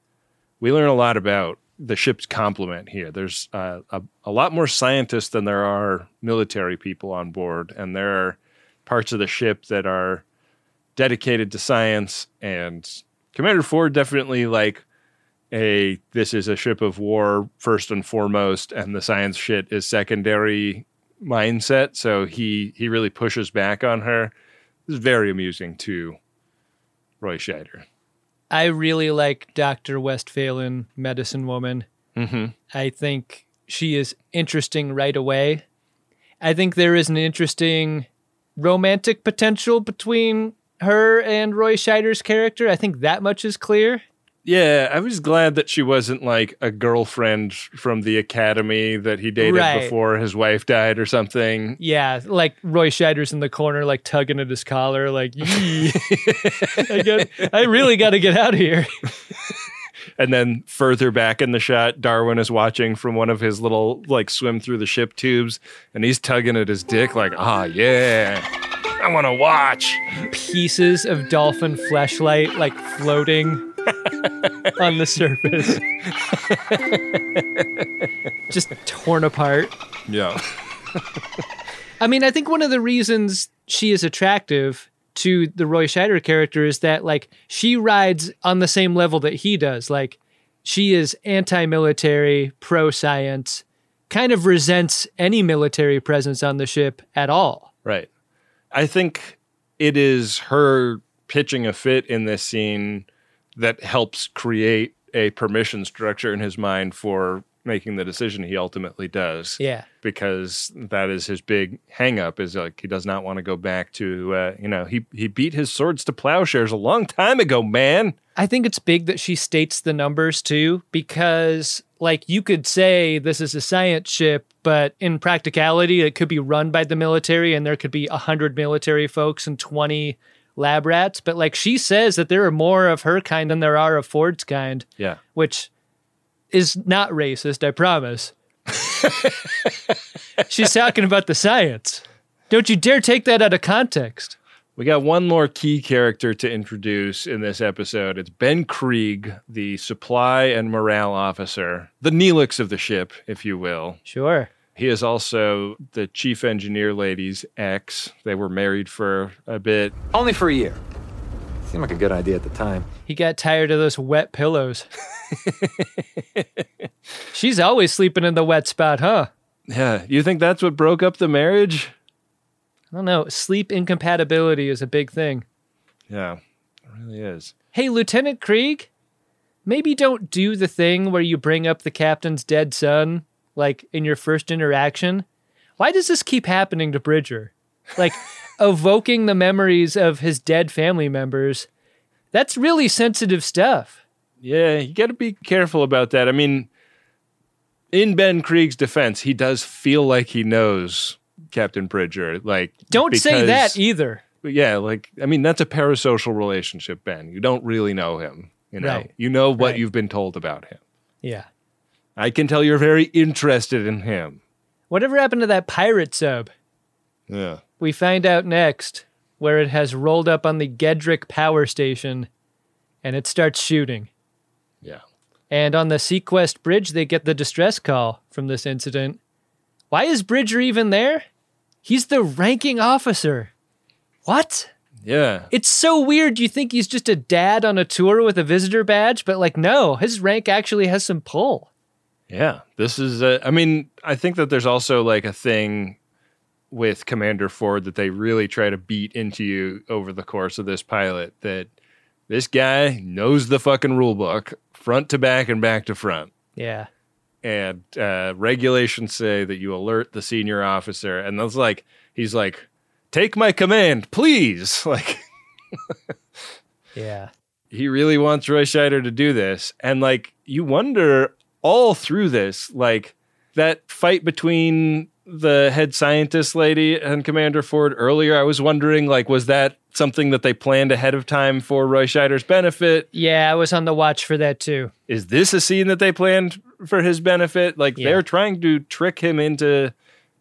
We learn a lot about the ship's complement here. There's uh, a, a lot more scientists than there are military people on board, and there are parts of the ship that are dedicated to science. And Commander Ford definitely like a this is a ship of war first and foremost, and the science shit is secondary mindset. So he he really pushes back on her. This is very amusing to Roy Scheider. I really like Dr. Westphalen, medicine woman. Mm-hmm. I think she is interesting right away. I think there is an interesting romantic potential between her and Roy Scheider's character. I think that much is clear. Yeah, I was glad that she wasn't like a girlfriend from the academy that he dated Right. before his wife died or something. Yeah, like Roy Scheider's in the corner, like tugging at his collar, like, "Yee." I, got, I really got to get out of here. And then further back in the shot, Darwin is watching from one of his little like swim through the ship tubes, and he's tugging at his dick like, ah, yeah, I want to watch. Pieces of dolphin fleshlight, like floating on the surface. Just torn apart. Yeah. I mean, I think one of the reasons she is attractive to the Roy Scheider character is that like she rides on the same level that he does. Like she is anti-military, pro-science, kind of resents any military presence on the ship at all. Right. I think it is her pitching a fit in this scene that helps create a permission structure in his mind for making the decision he ultimately does. Yeah. Because that is his big hang up is like he does not want to go back to uh, you know, he he beat his swords to plowshares a long time ago, man. I think it's big that she states the numbers too, because like you could say this is a science ship, but in practicality, it could be run by the military and there could be a hundred military folks and 20 lab rats. But like she says that there are more of her kind than there are of Ford's kind, Yeah. which is not racist, I promise. She's talking about the science. Don't you dare take that out of context. We got one more key character to introduce in this episode. It's Ben Krieg, the supply and morale officer, the Neelix of the ship, if you will. Sure. He is also the chief engineer lady's ex. They were married for a bit. Only for a year. Seemed like a good idea at the time. He got tired of those wet pillows. She's always sleeping in the wet spot, huh? Yeah. You think that's what broke up the marriage? I don't know. Sleep incompatibility is a big thing. Yeah, it really is. Hey, Lieutenant Krieg, maybe don't do the thing where you bring up the captain's dead son, like in your first interaction. Why does this keep happening to Bridger? Like, evoking the memories of his dead family members. That's really sensitive stuff. Yeah, you got to be careful about that. I mean, in Ben Krieg's defense, he does feel like he knows Captain Bridger. Like, Don't say that either. Yeah, like I mean, that's a parasocial relationship, Ben. You don't really know him. You know, Right. you know what Right. you've been told about him. Yeah. I can tell you're very interested in him. Whatever happened to that pirate sub? Yeah. We find out next where it has rolled up on the Gedrick power station and it starts shooting. Yeah. And on the SeaQuest Bridge, they get the distress call from this incident. Why is Bridger even there? He's the ranking officer. What? Yeah. It's so weird. You think he's just a dad on a tour with a visitor badge, but like, no, his rank actually has some pull. Yeah, this is. A, I mean, I think that there's also like a thing with Commander Ford that they really try to beat into you over the course of this pilot. That this guy knows the fucking rule book front to back and back to front. Yeah. And uh, regulations say that you alert the senior officer, and that's like he's like, "Take my command, please!" Like Yeah. he really wants Roy Scheider to do this. And like you wonder all through this, like that fight between the head scientist lady and Commander Ford earlier, I was wondering like was that something that they planned ahead of time for Roy Scheider's benefit? Yeah, I was on the watch for that too. Is this a scene that they planned for his benefit? Like Yeah. they're trying to trick him into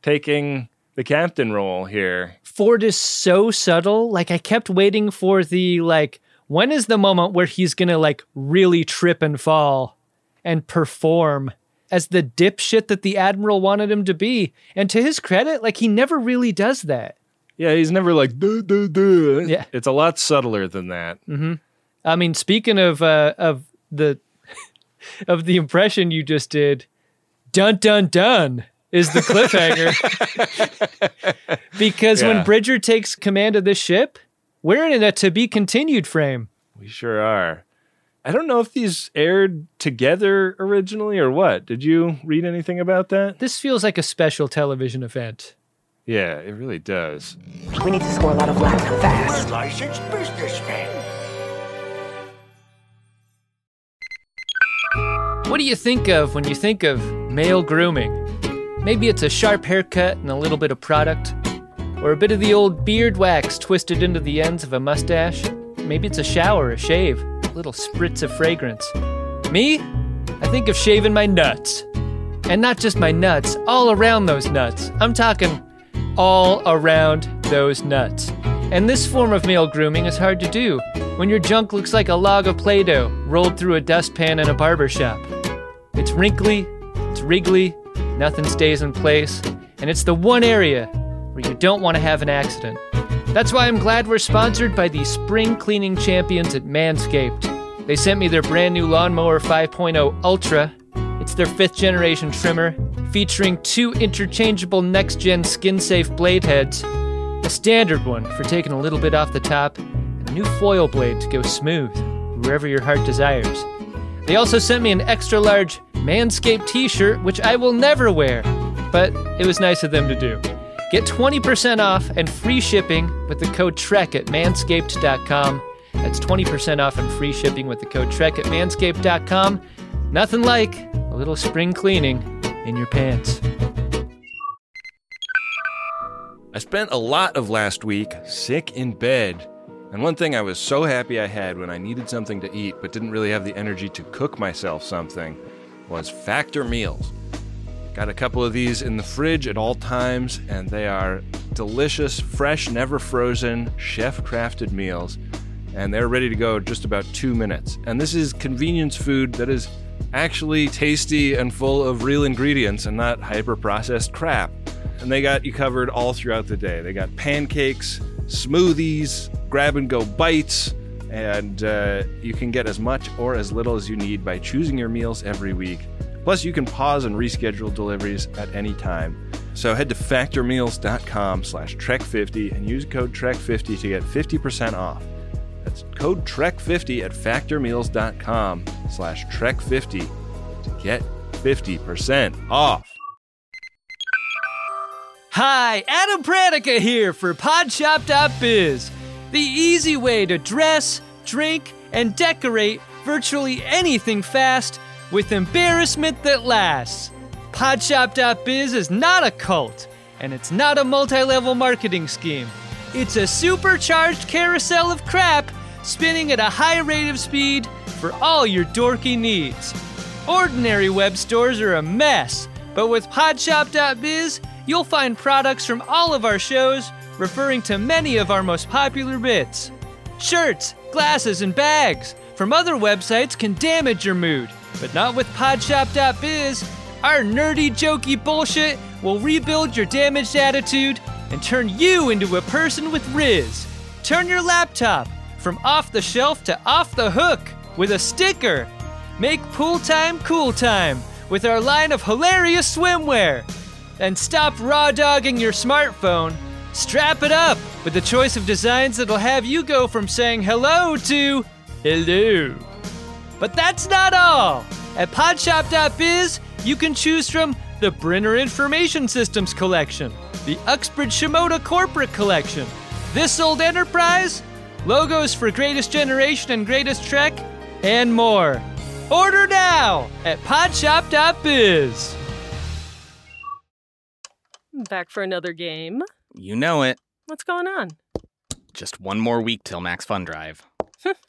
taking the captain role here. Ford is so subtle. Like I kept waiting for the like when is the moment where he's going to like really trip and fall and perform as the dipshit that the admiral wanted him to be. And to his credit, like he never really does that. Yeah, he's never like duh, duh, duh. Yeah. It's a lot subtler than that. hmm I mean, speaking of uh, of the of the impression you just did, dun dun dun is the cliffhanger. because Yeah. when Bridger takes command of this ship, we're in a to be continued frame. We sure are. I don't know if these aired together originally or what. Did you read anything about that? This feels like a special television event. Yeah, it really does. We need to score a lot of laps fast. Licensed businessman. What do you think of when you think of male grooming? Maybe it's a sharp haircut and a little bit of product, or a bit of the old beard wax twisted into the ends of a mustache. Maybe it's a shower, a shave, a little spritz of fragrance. Me? I think of shaving my nuts. And not just my nuts, all around those nuts. I'm talking all around those nuts. And this form of male grooming is hard to do when your junk looks like a log of Play Doh rolled through a dustpan in a barber shop. It's wrinkly, it's wriggly, nothing stays in place, and it's the one area where you don't want to have an accident. That's why I'm glad we're sponsored by the spring cleaning champions at Manscaped. They sent me their brand new Lawnmower 5.0 Ultra. It's their fifth generation trimmer, featuring two interchangeable next gen skin safe blade heads, a standard one for taking a little bit off the top, and a new foil blade to go smooth wherever your heart desires. They also sent me an extra large Manscaped t shirt, which I will never wear, but it was nice of them to do. Get 20% off and free shipping with the code TREK at manscaped.com. That's 20% off and free shipping with the code TREK at manscaped.com. Nothing like a little spring cleaning in your pants. I spent a lot of last week sick in bed. And one thing I was so happy I had when I needed something to eat but didn't really have the energy to cook myself something was Factor Meals. Got a couple of these in the fridge at all times, and they are delicious, fresh, never frozen, chef crafted meals. And they're ready to go just about two minutes. And this is convenience food that is actually tasty and full of real ingredients and not hyper processed crap. And they got you covered all throughout the day. They got pancakes, smoothies, grab and go bites, and uh, you can get as much or as little as you need by choosing your meals every week. Plus, you can pause and reschedule deliveries at any time. So head to factormeals.com slash trek50 and use code trek50 to get 50% off. That's code trek50 at factormeals.com slash trek50 to get 50% off. Hi, Adam Pranica here for Podshop.biz, the easy way to dress, drink, and decorate virtually anything fast with embarrassment that lasts. Podshop.biz is not a cult, and it's not a multi level marketing scheme. It's a supercharged carousel of crap spinning at a high rate of speed for all your dorky needs. Ordinary web stores are a mess, but with Podshop.biz, you'll find products from all of our shows referring to many of our most popular bits. Shirts, glasses, and bags from other websites can damage your mood, but not with Podshop.biz. Our nerdy, jokey bullshit will rebuild your damaged attitude and turn you into a person with Riz. Turn your laptop from off the shelf to off the hook with a sticker. Make pool time cool time with our line of hilarious swimwear. And stop raw dogging your smartphone. Strap it up with the choice of designs that'll have you go from saying hello to hello. But that's not all. At podshop.biz, you can choose from the Brenner Information Systems Collection, the Uxbridge Shimoda Corporate Collection, This Old Enterprise, logos for Greatest Generation and Greatest Trek, and more. Order now at podshop.biz. Back for another game. You know it. What's going on? Just one more week till Max Fun Drive.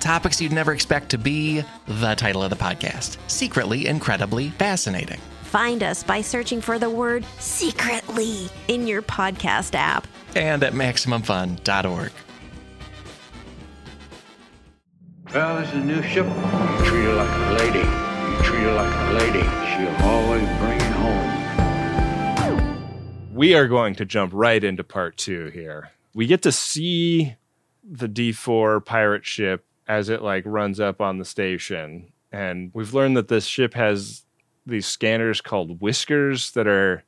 Topics you'd never expect to be the title of the podcast Secretly Incredibly Fascinating. Find us by searching for the word secretly in your podcast app and at MaximumFun.org. Well, this is a new ship. You treat her like a lady. You treat her like a lady, she'll always bring you home. We are going to jump right into part two here. We get to see the D4 pirate ship as it like runs up on the station. And we've learned that this ship has these scanners called whiskers that are,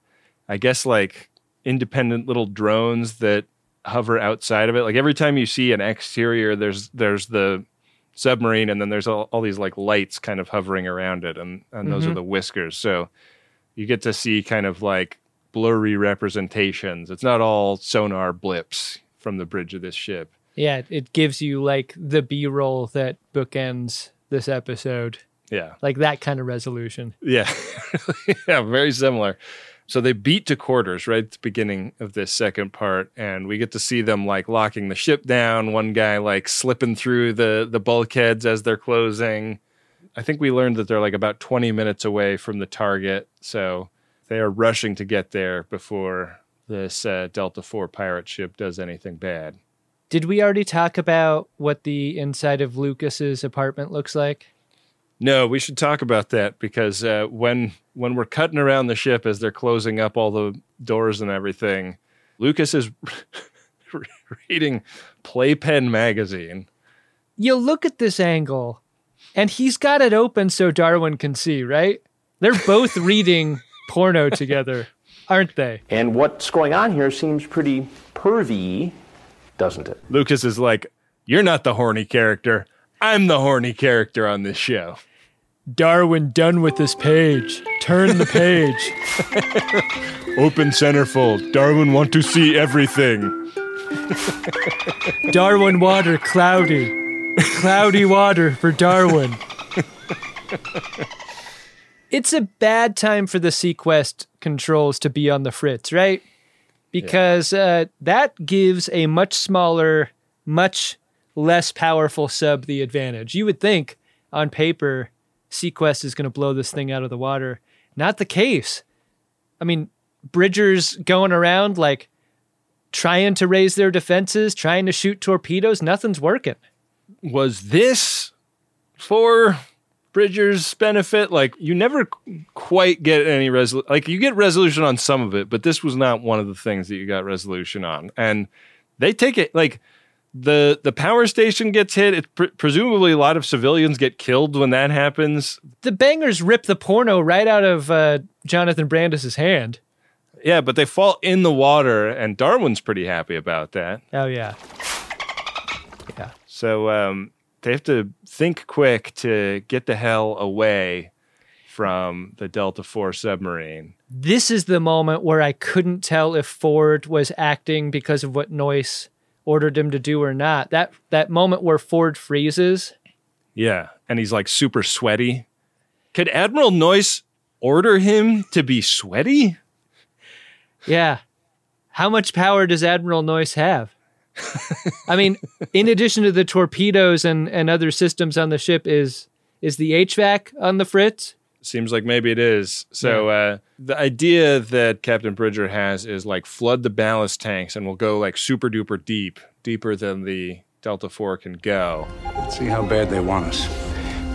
I guess, like independent little drones that hover outside of it. Like every time you see an exterior, there's there's the submarine, and then there's all, all these like lights kind of hovering around it, and and those Mhm. are the whiskers. So you get to see kind of like blurry representations. It's not all sonar blips from the bridge of this ship. Yeah, it gives you like the B roll that bookends this episode. Yeah. Like that kind of resolution. Yeah. yeah, very similar. So they beat to quarters right at the beginning of this second part, and we get to see them like locking the ship down. One guy like slipping through the the bulkheads as they're closing. I think we learned that they're like about 20 minutes away from the target, so they are rushing to get there before this uh, Delta 4 pirate ship does anything bad. Did we already talk about what the inside of Lucas's apartment looks like? No, we should talk about that because uh, when when we're cutting around the ship as they're closing up all the doors and everything, Lucas is reading Playpen magazine. You look at this angle, and he's got it open so Darwin can see, right? They're both reading porno together, aren't they? And what's going on here seems pretty pervy, doesn't it? Lucas is like, "You're not the horny character. I'm the horny character on this show." Darwin done with this page. Turn the page. Open centerfold. Darwin want to see everything. Darwin water cloudy. Cloudy water for Darwin. It's a bad time for the SeaQuest controls to be on the fritz, right? Because uh, that gives a much smaller, much less powerful sub the advantage. You would think on paper, SeaQuest is going to blow this thing out of the water. Not the case. I mean, Bridger's going around like trying to raise their defenses, trying to shoot torpedoes. Nothing's working. Was this for Bridger's benefit? Like you never qu- quite get any resolution. Like you get resolution on some of it, but this was not one of the things that you got resolution on. And they take it like the the power station gets hit. It pre- presumably a lot of civilians get killed when that happens. The bangers rip the porno right out of uh, Jonathan Brandis's hand. Yeah, but they fall in the water, and Darwin's pretty happy about that. Oh yeah. Yeah. So um, they have to think quick to get the hell away from the Delta 4 submarine. This is the moment where I couldn't tell if Ford was acting because of what Noyce ordered him to do or not. That that moment where Ford freezes. Yeah. And he's like super sweaty. Could Admiral Noyce order him to be sweaty? Yeah. How much power does Admiral Noyce have? I mean, in addition to the torpedoes and, and other systems on the ship, is is the HVAC on the fritz? Seems like maybe it is. So uh, the idea that Captain Bridger has is like flood the ballast tanks and we'll go like super duper deep, deeper than the Delta 4 can go. Let's see how bad they want us.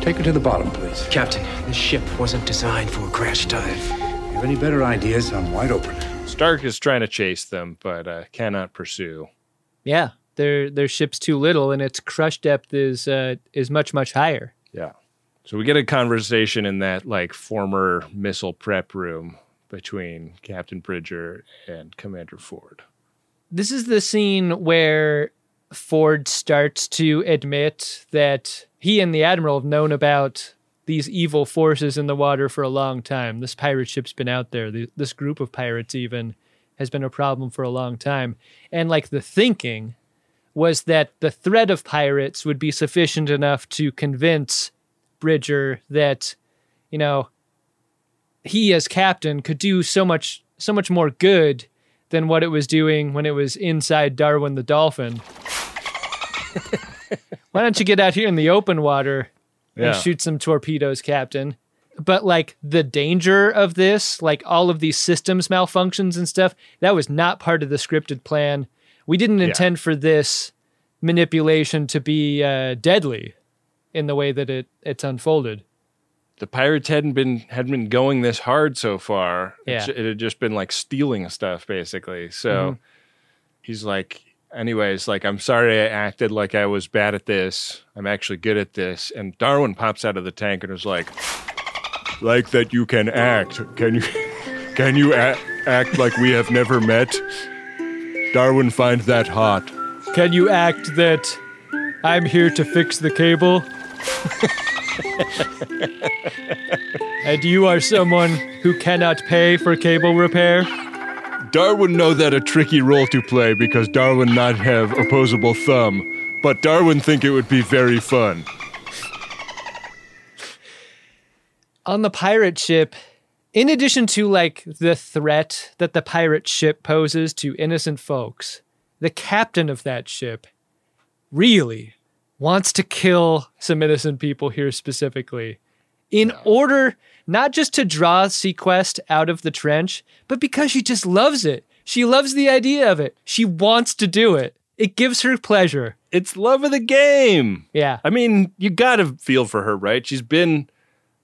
Take her to the bottom, please. Captain, this ship wasn't designed for a crash dive. If you have any better ideas? I'm wide open. Stark is trying to chase them, but uh, cannot pursue. Yeah, their their ship's too little, and its crush depth is uh, is much much higher. Yeah. So we get a conversation in that like former missile prep room between Captain Bridger and Commander Ford. This is the scene where Ford starts to admit that he and the admiral have known about these evil forces in the water for a long time. This pirate ship's been out there. Th- This group of pirates even has been a problem for a long time. And like the thinking was that the threat of pirates would be sufficient enough to convince Bridger that, you know, he as captain could do so much so much more good than what it was doing when it was inside Darwin the dolphin. Why don't you get out here in the open water Yeah. and shoot some torpedoes, Captain? But like the danger of this, like all of these systems malfunctions and stuff, that was not part of the scripted plan. We didn't Yeah. intend for this manipulation to be uh, deadly in the way that it it's unfolded. the pirates hadn't been hadn't been going this hard so far. It Yeah. ju- It, had just been like stealing stuff basically. So Mhm. he's like, anyways, like I'm sorry I acted like I was bad at this. I'm actually good at this. And Darwin pops out of the tank and is like, like that you can act. Can you can you a- act like we have never met? Darwin find that hot. Can you act that I'm here to fix the cable? and you are someone who cannot pay for cable repair? Darwin know that a tricky role to play because Darwin not have opposable thumb, but Darwin think it would be very fun. On the pirate ship, in addition to like the threat that the pirate ship poses to innocent folks, the captain of that ship really wants to kill some innocent people here specifically in order not just to draw SeaQuest out of the trench, but because she just loves it. She loves the idea of it. She wants to do it. It gives her pleasure. It's love of the game. Yeah. I mean, you got to feel for her, right? She's been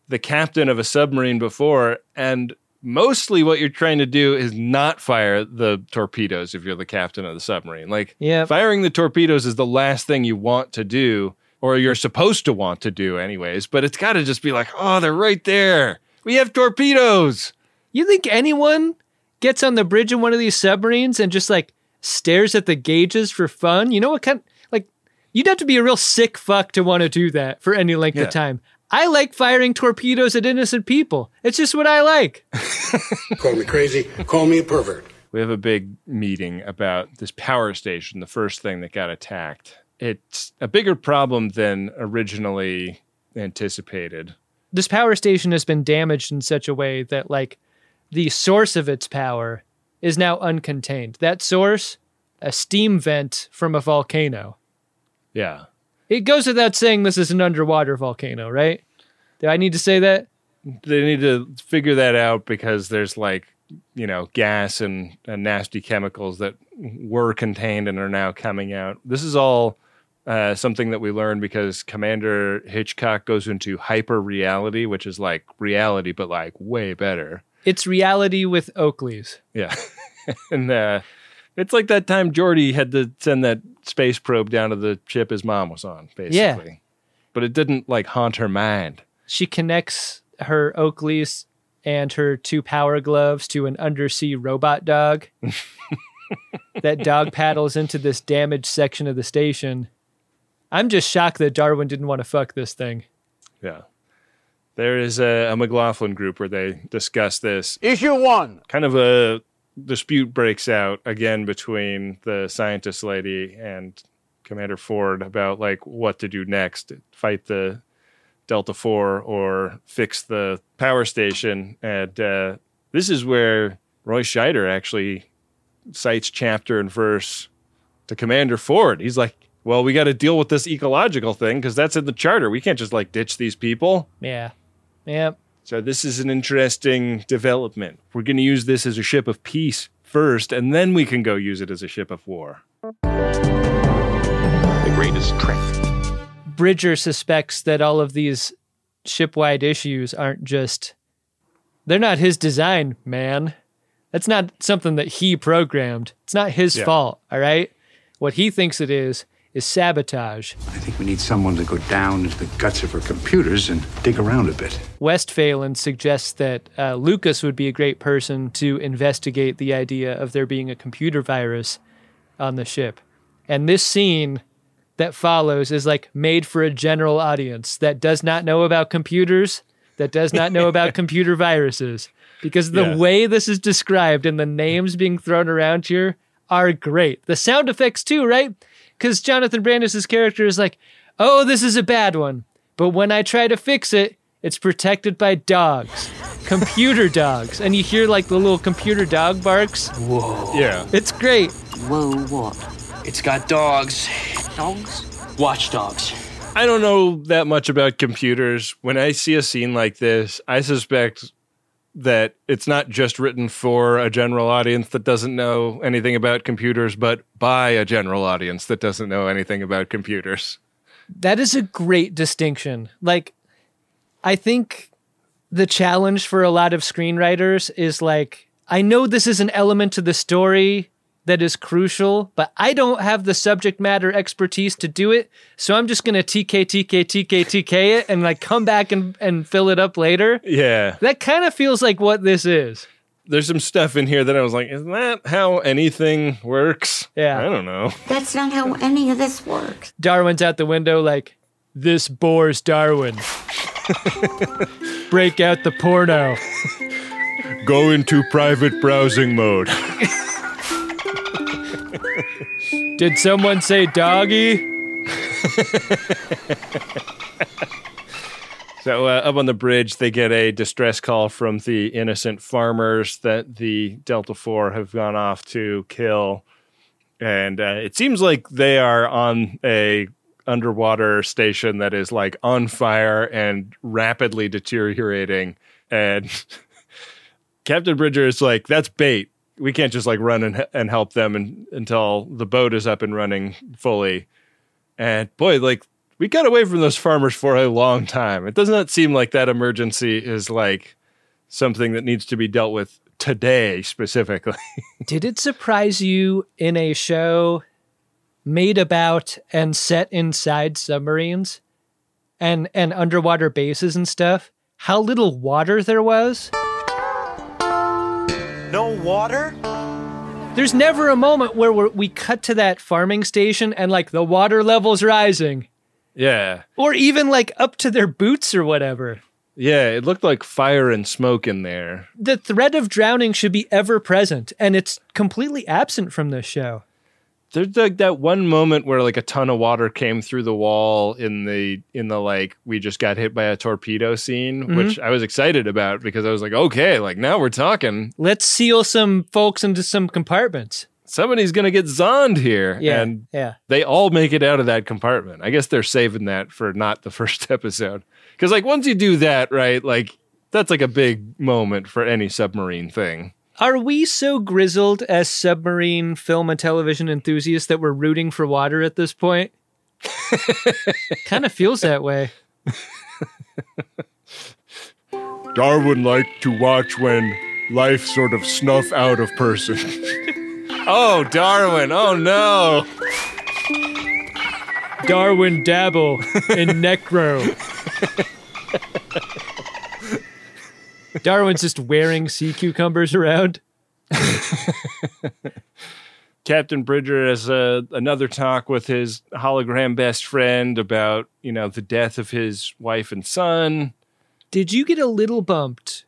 the captain of a submarine before, and mostly what you're trying to do is not fire the torpedoes if you're the captain of the submarine. Like, Yep. firing the torpedoes is the last thing you want to do, or you're supposed to want to do, anyways. But it's got to just be like, oh, they're right there. We have torpedoes. You think anyone gets on the bridge of one of these submarines and just like stares at the gauges for fun? You know what kind like you'd have to be a real sick fuck to want to do that for any length Yeah. of time. I like firing torpedoes at innocent people. It's just what I like. Call me crazy. Call me a pervert. we have a big meeting about this power station, the first thing that got attacked. It's a bigger problem than originally anticipated. This power station has been damaged in such a way that like the source of its power is now uncontained. That source, a steam vent from a volcano. Yeah. It goes without saying this is an underwater volcano, right? Do I need to say that? They need to figure that out because there's like, you know, gas and, and nasty chemicals that were contained and are now coming out. This is all uh, something that we learned because Commander Hitchcock goes into hyper reality, which is like reality, but like way better. It's reality with Oakley's. Yeah. and uh, it's like that time Geordi had to send that space probe down to the ship his mom was on, basically. Yeah. But it didn't like haunt her mind. She connects her Oakley's and her two power gloves to an undersea robot dog. that dog paddles into this damaged section of the station. I'm just shocked that Darwin didn't want to fuck this thing. Yeah. There is a, a McLaughlin group where they discuss this. Issue one. Kind of a dispute breaks out again between the scientist lady and Commander Ford about like what to do next fight the Delta 4 or fix the power station. And uh, this is where Roy Scheider actually cites chapter and verse to Commander Ford. He's like, well, we got to deal with this ecological thing because that's in the charter. We can't just like ditch these people. Yeah. Yeah. So this is an interesting development. We're going to use this as a ship of peace first, and then we can go use it as a ship of war. The greatest trick. Bridger suspects that all of these shipwide issues aren't just they're not his design, man. That's not something that he programmed. It's not his Yeah. fault, all right? What he thinks it is is sabotage. I think we need someone to go down into the guts of her computers and dig around a bit. Westphalen suggests that uh, Lucas would be a great person to investigate the idea of there being a computer virus on the ship. And this scene that follows is like made for a general audience that does not know about computers, that does not know about computer viruses. Because the Yeah. way this is described and the names being thrown around here are great. The sound effects, too, right? Because Jonathan Brandis' character is like, oh, this is a bad one. But when I try to fix it, it's protected by dogs, computer dogs. And you hear like the little computer dog barks. Whoa. Yeah. It's great. Whoa, what? It's got dogs. Dogs? Watchdogs. I don't know that much about computers. When I see a scene like this, I suspect that it's not just written for a general audience that doesn't know anything about computers, but by a general audience that doesn't know anything about computers. That is a great distinction. Like, I think the challenge for a lot of screenwriters is like, I know this is an element to the story that is crucial, but I don't have the subject matter expertise to do it. So I'm just gonna TK, TK, TK, TK it and like come back and, and fill it up later. Yeah. That kind of feels like what this is. There's some stuff in here that I was like, isn't that how anything works? Yeah. I don't know. That's not how any of this works. Darwin's out the window like, this bores Darwin. Break out the porno. Go into private browsing mode. Did someone say doggy? So uh, up on the bridge, they get a distress call from the innocent farmers that the Delta Four have gone off to kill, and uh, it seems like they are on a underwater station that is like on fire and rapidly deteriorating. And Captain Bridger is like, "That's bait. We can't just like run and and help them and, until the boat is up and running fully." And boy, like we got away from those farmers for a long time. It does not seem like that emergency is like something that needs to be dealt with today specifically. Did it surprise you in a show made about and set inside submarines and and underwater bases and stuff how little water there was? No water? There's never a moment where we're, we cut to that farming station and like the water level's rising yeah. or even like up to their boots or whatever. Yeah, it looked like fire and smoke in there. The threat of drowning should be ever present and it's completely absent from this show. There's like that one moment where like a ton of water came through the wall in the in the like we just got hit by a torpedo scene, Mhm. which I was excited about because I was like, okay, like now we're talking. Let's seal some folks into some compartments. Somebody's gonna get zoned here. Yeah, And yeah. they all make it out of that compartment. I guess they're saving that for not the first episode. Because like once you do that, right, like that's like a big moment for any submarine thing. Are we so grizzled as submarine film and television enthusiasts that we're rooting for water at this point? kind of feels that way. Darwin liked to watch when life sort of snuff out of person. oh, Darwin. Oh no. Darwin dabble in necro. Darwin's just wearing sea cucumbers around. Captain Bridger has a, another talk with his hologram best friend about, you know, the death of his wife and son. Did you get a little bumped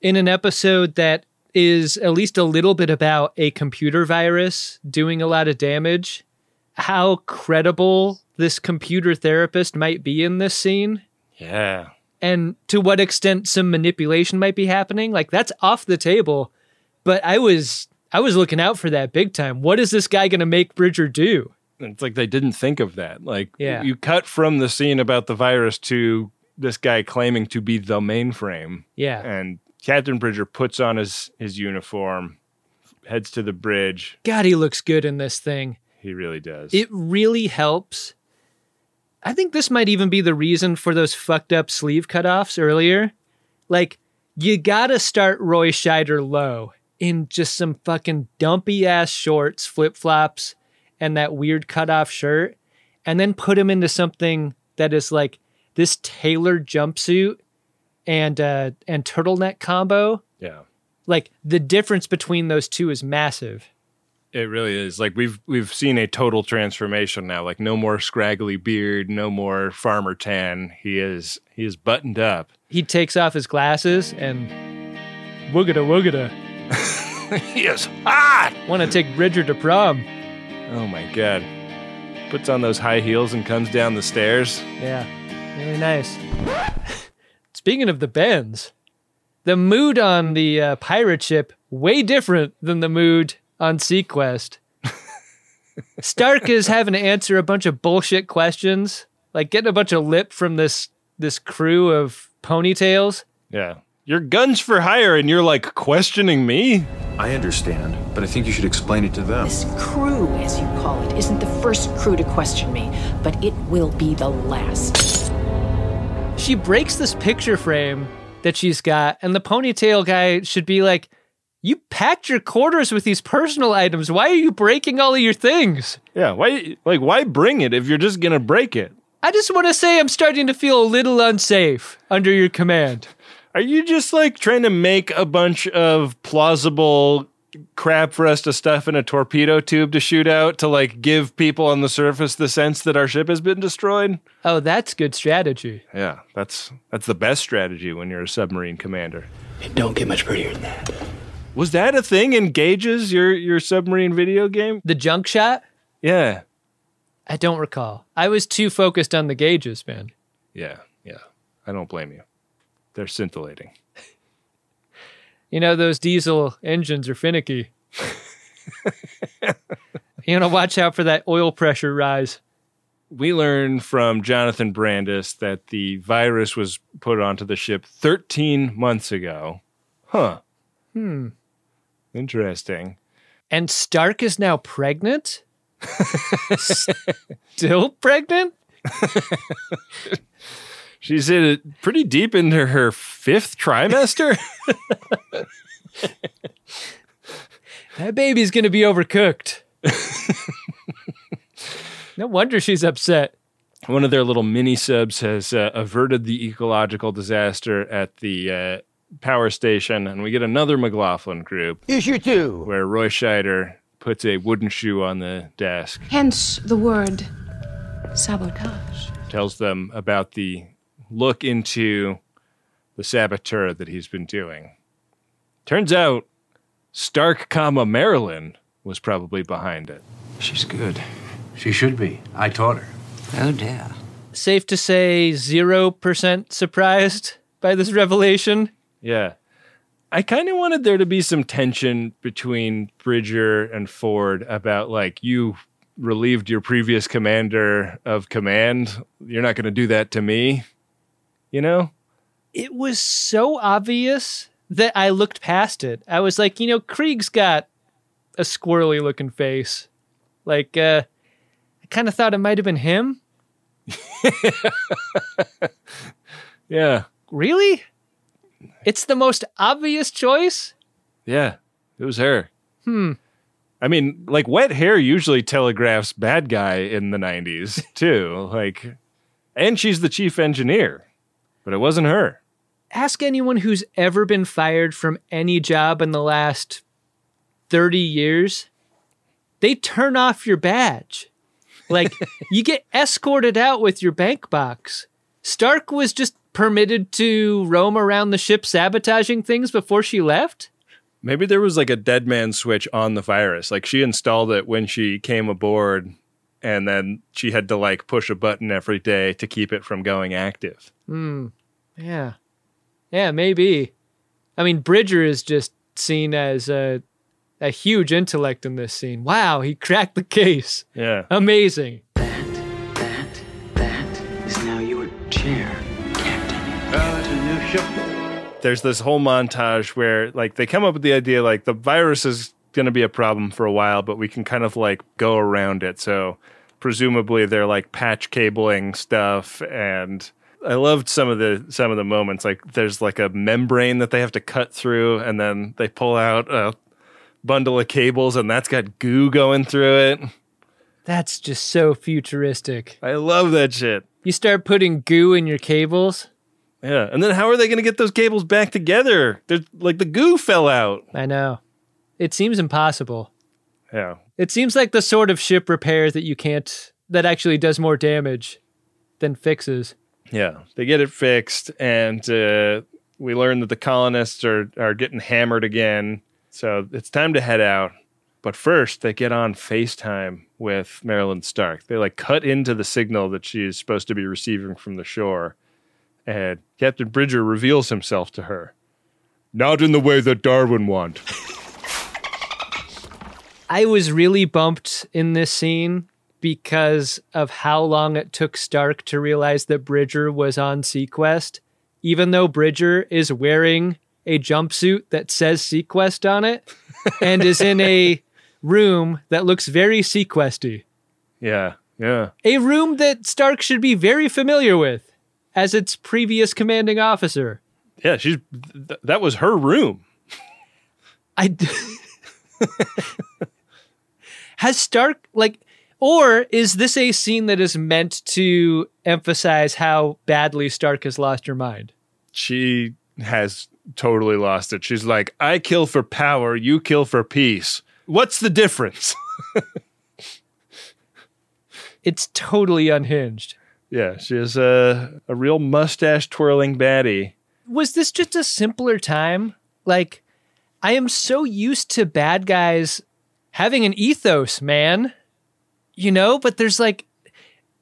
in an episode that is at least a little bit about a computer virus doing a lot of damage? How credible this computer therapist might be in this scene? Yeah. And to what extent some manipulation might be happening like that's off the table but i was i was looking out for that big time what is this guy going to make bridger do It's like they didn't think of that. Like, Yeah. you cut from the scene about the virus to this guy claiming to be the mainframe. Yeah. And Captain Bridger puts on his, his uniform, heads to the bridge. god he looks good in this thing He really does. it really helps i think this might even be the reason for those fucked up sleeve cutoffs earlier. Like you gotta start roy scheider low in just some fucking dumpy ass shorts flip-flops and that weird cutoff shirt and then put him into something that is like this tailored jumpsuit and uh and turtleneck combo. Yeah. like the difference between those two is massive It really is. Like we've we've seen a total transformation now. Like no more scraggly beard, no more farmer tan. He is he is buttoned up. he takes off his glasses and woogada woogada he is hot. want to take bridger to prom Oh my god. Puts on those high heels and comes down the stairs. Yeah, really nice. Speaking of the bends, the mood on the uh, pirate ship way different than the mood on SeaQuest. Stark is having to answer a bunch of bullshit questions, like getting a bunch of lip from this this crew of ponytails. Yeah. Your gun's for hire and you're like questioning me? I understand, but I think you should explain it to them. This crew, as you call it, isn't the first crew to question me, but it will be the last. She breaks this picture frame that she's got. And the ponytail guy should be like, You packed your quarters with these personal items. Why are you breaking all of your things? Yeah, why like why bring it if you're just gonna break it? I just want to say I'm starting to feel a little unsafe under your command. Are you just like trying to make a bunch of plausible crap for us to stuff in a torpedo tube to shoot out to like give people on the surface the sense that our ship has been destroyed? Oh, that's good strategy. Yeah, that's that's the best strategy when you're a submarine commander. It don't get much prettier than that. Was that a thing in Gauges, your your submarine video game? The junk shot? Yeah. I don't recall. I was too focused on the gauges, man. Yeah, yeah. I don't blame you. They're scintillating. You know, those diesel engines are finicky. you to watch out for that oil pressure rise. We learned from Jonathan Brandis that the virus was put onto the ship 13 months ago. Huh. Hmm. Interesting. And Stark is now pregnant? Still pregnant? She's in it pretty deep into her fifth trimester. that baby's going to be overcooked. no wonder she's upset. One of their little mini subs has uh, averted the ecological disaster at the uh, power station, and we get another McLaughlin group. Issue two. Where Roy Scheider puts a wooden shoe on the desk. Hence the word sabotage. Tells them about the look into the saboteur that he's been doing. Turns out Stark, comma Marilyn was probably behind it. She's good. She should be. I taught her. Oh dear. Safe to say, 0% surprised by this revelation. Yeah. I kind of wanted there to be some tension between Bridger and Ford about like you relieved your previous commander of command. You're not going to do that to me. You know? It was so obvious that I looked past it. I was like, you know, Krieg's got a squirrely looking face. Like, uh, I kind of thought it might have been him. yeah. Really? It's the most obvious choice? Yeah, it was her. Hmm. I mean, like wet hair usually telegraphs bad guy in the 90s, too. like and she's the chief engineer. But it wasn't her. Ask anyone who's ever been fired from any job in the last 30 years. They turn off your badge. Like you get escorted out with your bank box. Stark was just permitted to roam around the ship sabotaging things before she left? Maybe there was like a dead man switch on the virus. Like she installed it when she came aboard and then she had to like push a button every day to keep it from going active. Hmm. Yeah. Yeah, maybe. I mean, Bridger is just seen as a a huge intellect in this scene. Wow, he cracked the case. Yeah. Amazing. It's a new ship. There's this whole montage where like they come up with the idea like the virus is going to be a problem for a while, but we can kind of like go around it. So presumably they're like patch cabling stuff and I loved some of the some of the moments like there's like a membrane that they have to cut through and then they pull out a bundle of cables and that's got goo going through it. That's just so futuristic. I love that shit. You start putting goo in your cables. Yeah, and then how are they going to get those cables back together? They're like the goo fell out. I know. It seems impossible. Yeah. It seems like the sort of ship repair that you can't that actually does more damage than fixes. Yeah, they get it fixed, and uh, we learn that the colonists are are getting hammered again. So it's time to head out. But first, they get on FaceTime with Marilyn Stark. They like cut into the signal that she's supposed to be receiving from the shore, and Captain Bridger reveals himself to her. Not in the way that Darwin want. I was really bumped in this scene because of how long it took Stark to realize that Bridger was on SeaQuest, even though Bridger is wearing a jumpsuit that says SeaQuest on it and is in a room that looks very SeaQuesty. Yeah, yeah. A room that Stark should be very familiar with as its previous commanding officer. Yeah, she's th- that was her room. I d- has Stark like, or is this a scene that is meant to emphasize how badly Stark has lost her mind? She has totally lost it. She's like, I kill for power, you kill for peace. What's the difference? It's totally unhinged. Yeah, she is a, a real mustache twirling baddie. Was this just a simpler time? Like, I am so used to bad guys having an ethos, man. You know, but there's like,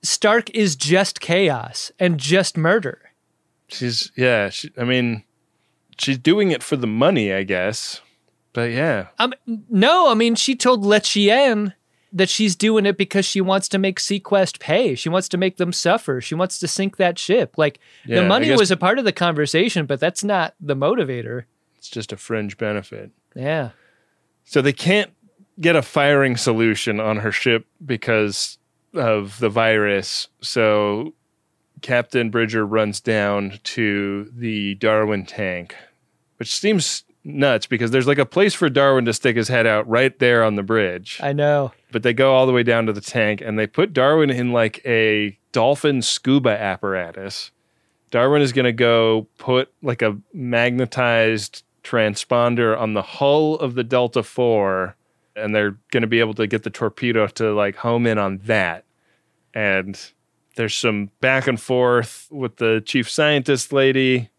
Stark is just chaos and just murder. She's, yeah, she, I mean, she's doing it for the money, I guess. But yeah, Um, no, I mean, she told Le Chien that she's doing it because she wants to make SeaQuest pay. She wants to make them suffer. She wants to sink that ship. Like Yeah, the money guess- was a part of the conversation, but that's not the motivator. it's just a fringe benefit. Yeah. So they can't get a firing solution on her ship because of the virus. So Captain Bridger runs down to the Darwin tank, which seems nuts because there's like a place for Darwin to stick his head out right there on the bridge. I know. But they go all the way down to the tank and they put Darwin in like a dolphin scuba apparatus. Darwin is going to go put like a magnetized transponder on the hull of the Delta 4 and they're going to be able to get the torpedo to like home in on that. And there's some back and forth with the chief scientist lady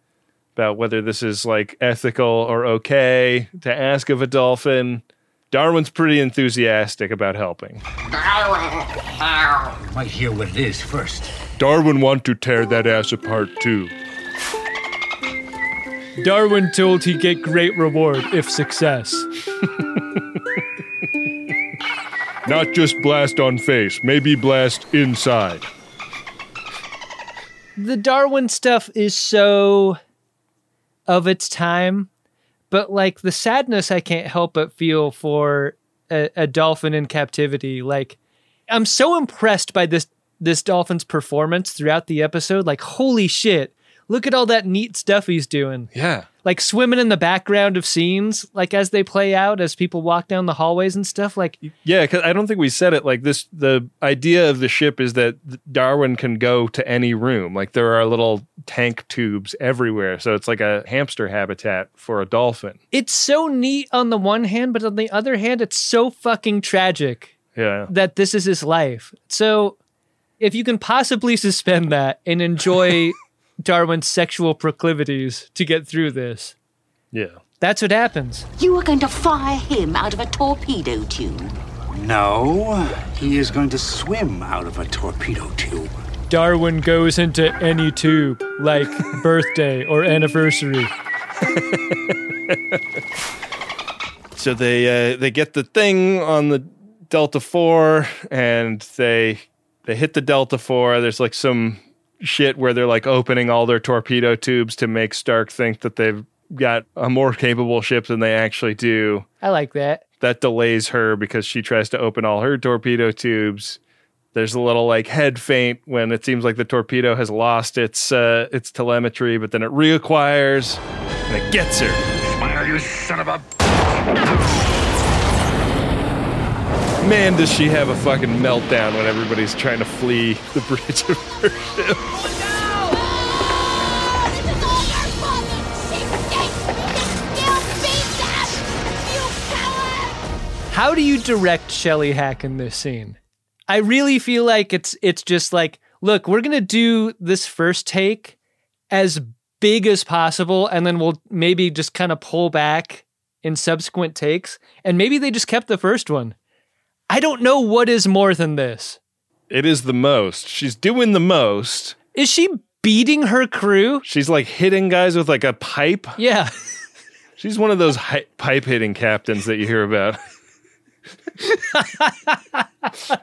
about whether this is like ethical or okay to ask of a dolphin. Darwin's pretty enthusiastic about helping. darwin Might hear what it is first. Darwin want to tear that ass apart too. Darwin told he get great reward if success. Not just blast on face, maybe blast inside. the Darwin stuff is so of its time, but like the sadness I can't help but feel for a, a dolphin in captivity. Like I'm so impressed by this this dolphin's performance throughout the episode. Like holy shit, look at all that neat stuff he's doing. Yeah. Like swimming in the background of scenes, like as they play out, as people walk down the hallways and stuff. Like Yeah, because I don't think we said it like this. The idea of the ship is that Darwin can go to any room. Like there are little tank tubes everywhere. So it's like a hamster habitat for a dolphin. it's so neat on the one hand, but on the other hand, it's so fucking tragic. Yeah. that this is his life. So if you can possibly suspend that and enjoy Darwin's sexual proclivities to get through this, Yeah. that's what happens. You are going to fire him out of a torpedo tube. No, he is going to swim out of a torpedo tube. Darwin goes into any tube, like birthday or anniversary. So they uh, they get the thing on the Delta Four, and they they hit the Delta Four. There's like some shit where they're like opening all their torpedo tubes to make Stark think that they've got a more capable ship than they actually do. I like that. That delays her because she tries to open all her torpedo tubes. There's a little like head faint when it seems like the torpedo has lost its uh, its telemetry, but then it reacquires and it gets her. Smile, you son of a. Man, does she have a fucking meltdown when everybody's trying to flee the bridge of her ship. How do you direct Shelley Hack in this scene? I really feel like it's it's just like, look, we're gonna do this first take as big as possible, and then we'll maybe just kind of pull back in subsequent takes. And maybe they just kept the first one. I don't know what is more than this. It is the most. She's doing the most. Is she beating her crew? She's like hitting guys with like a pipe. Yeah. She's one of those hi- pipe hitting captains that you hear about.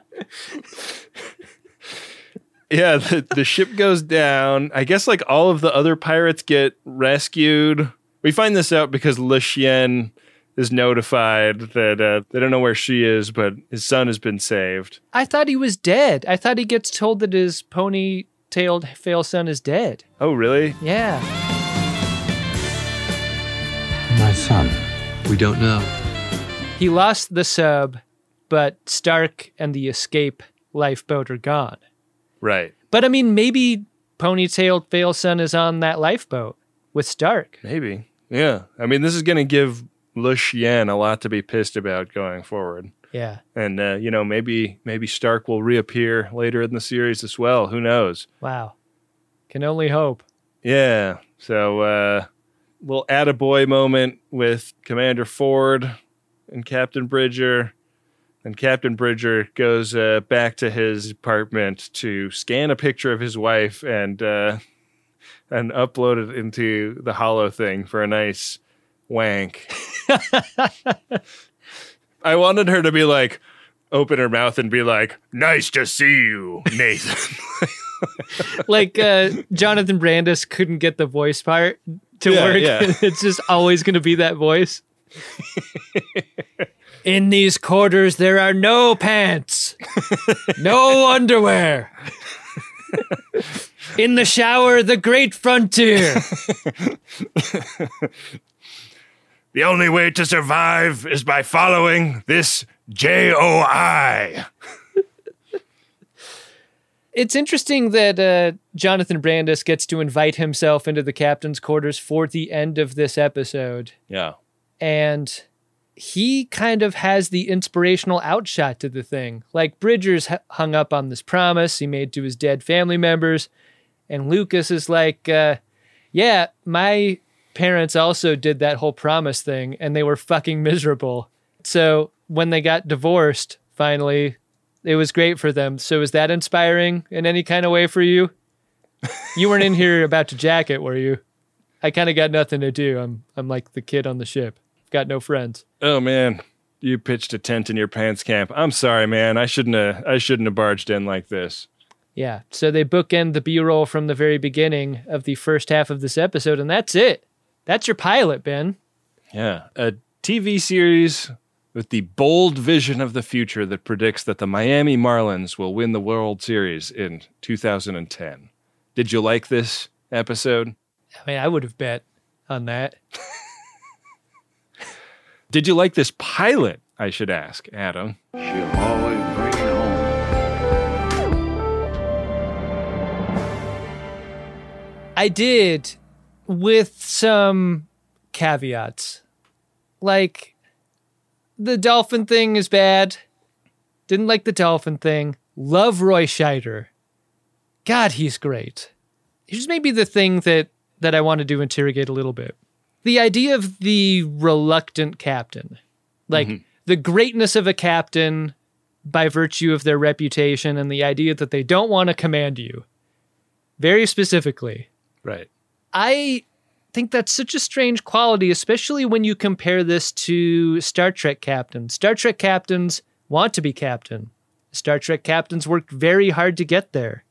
yeah, the, the ship goes down. I guess like all of the other pirates get rescued. We find this out because Le Chien is notified that uh, they don't know where she is, but his son has been saved. I thought he was dead. I thought he gets told that his pony-tailed fail son is dead. Oh, really? Yeah. my son? We don't know. He lost the sub, but Stark and the escape lifeboat are gone. Right. But I mean, maybe ponytailed Failson is on that lifeboat with Stark. Maybe. Yeah. I mean, this is going to give Le Chien a lot to be pissed about going forward. Yeah. And uh, you know, maybe maybe Stark will reappear later in the series as well. Who knows? Wow. Can only hope. Yeah. So uh we'll add a boy moment with Commander Ford and Captain Bridger. And Captain Bridger goes uh, back to his apartment to scan a picture of his wife and uh, and upload it into the hollow thing for a nice wank. I wanted her to be like, open her mouth and be like, "Nice to see you, Nathan." like uh, Jonathan Brandis couldn't get the voice part to Yeah, work. yeah. it's just always going to be that voice. In these quarters, there are no pants, no underwear. In the shower, the great frontier. The only way to survive is by following this J O I. It's interesting that uh, Jonathan Brandis gets to invite himself into the captain's quarters for the end of this episode. Yeah. and he kind of has the inspirational outshot to the thing. Like Bridger's hu- hung up on this promise he made to his dead family members, and Lucas is like, uh, "Yeah, my parents also did that whole promise thing, and they were fucking miserable. So when they got divorced, finally, it was great for them. So is that inspiring in any kind of way for you? You weren't in here about to jacket, were you? I kind of got nothing to do. I'm I'm like the kid on the ship. Got no friends. Oh man, you pitched a tent in your pants camp. I'm sorry, man. I shouldn't have. I shouldn't have barged in like this. Yeah. So they bookend the B roll from the very beginning of the first half of this episode, and that's it. That's your pilot, Ben. Yeah, a TV series with the bold vision of the future that predicts that the Miami Marlins will win the World Series in 2010. Did you like this episode? I mean, I would have bet on that. Did you like this pilot? I should ask, Adam. She'll always bring it home. I did with some caveats. Like the dolphin thing is bad. Didn't like the dolphin thing. Love Roy Scheider. God, he's great. Here's maybe the thing that that I wanted to interrogate a little bit. The idea of the reluctant captain. Like mm-hmm. the greatness of a captain by virtue of their reputation and the idea that they don't want to command you. Very specifically. Right. I think that's such a strange quality, especially when you compare this to Star Trek captains. Star Trek captains want to be captain. Star Trek captains work very hard to get there.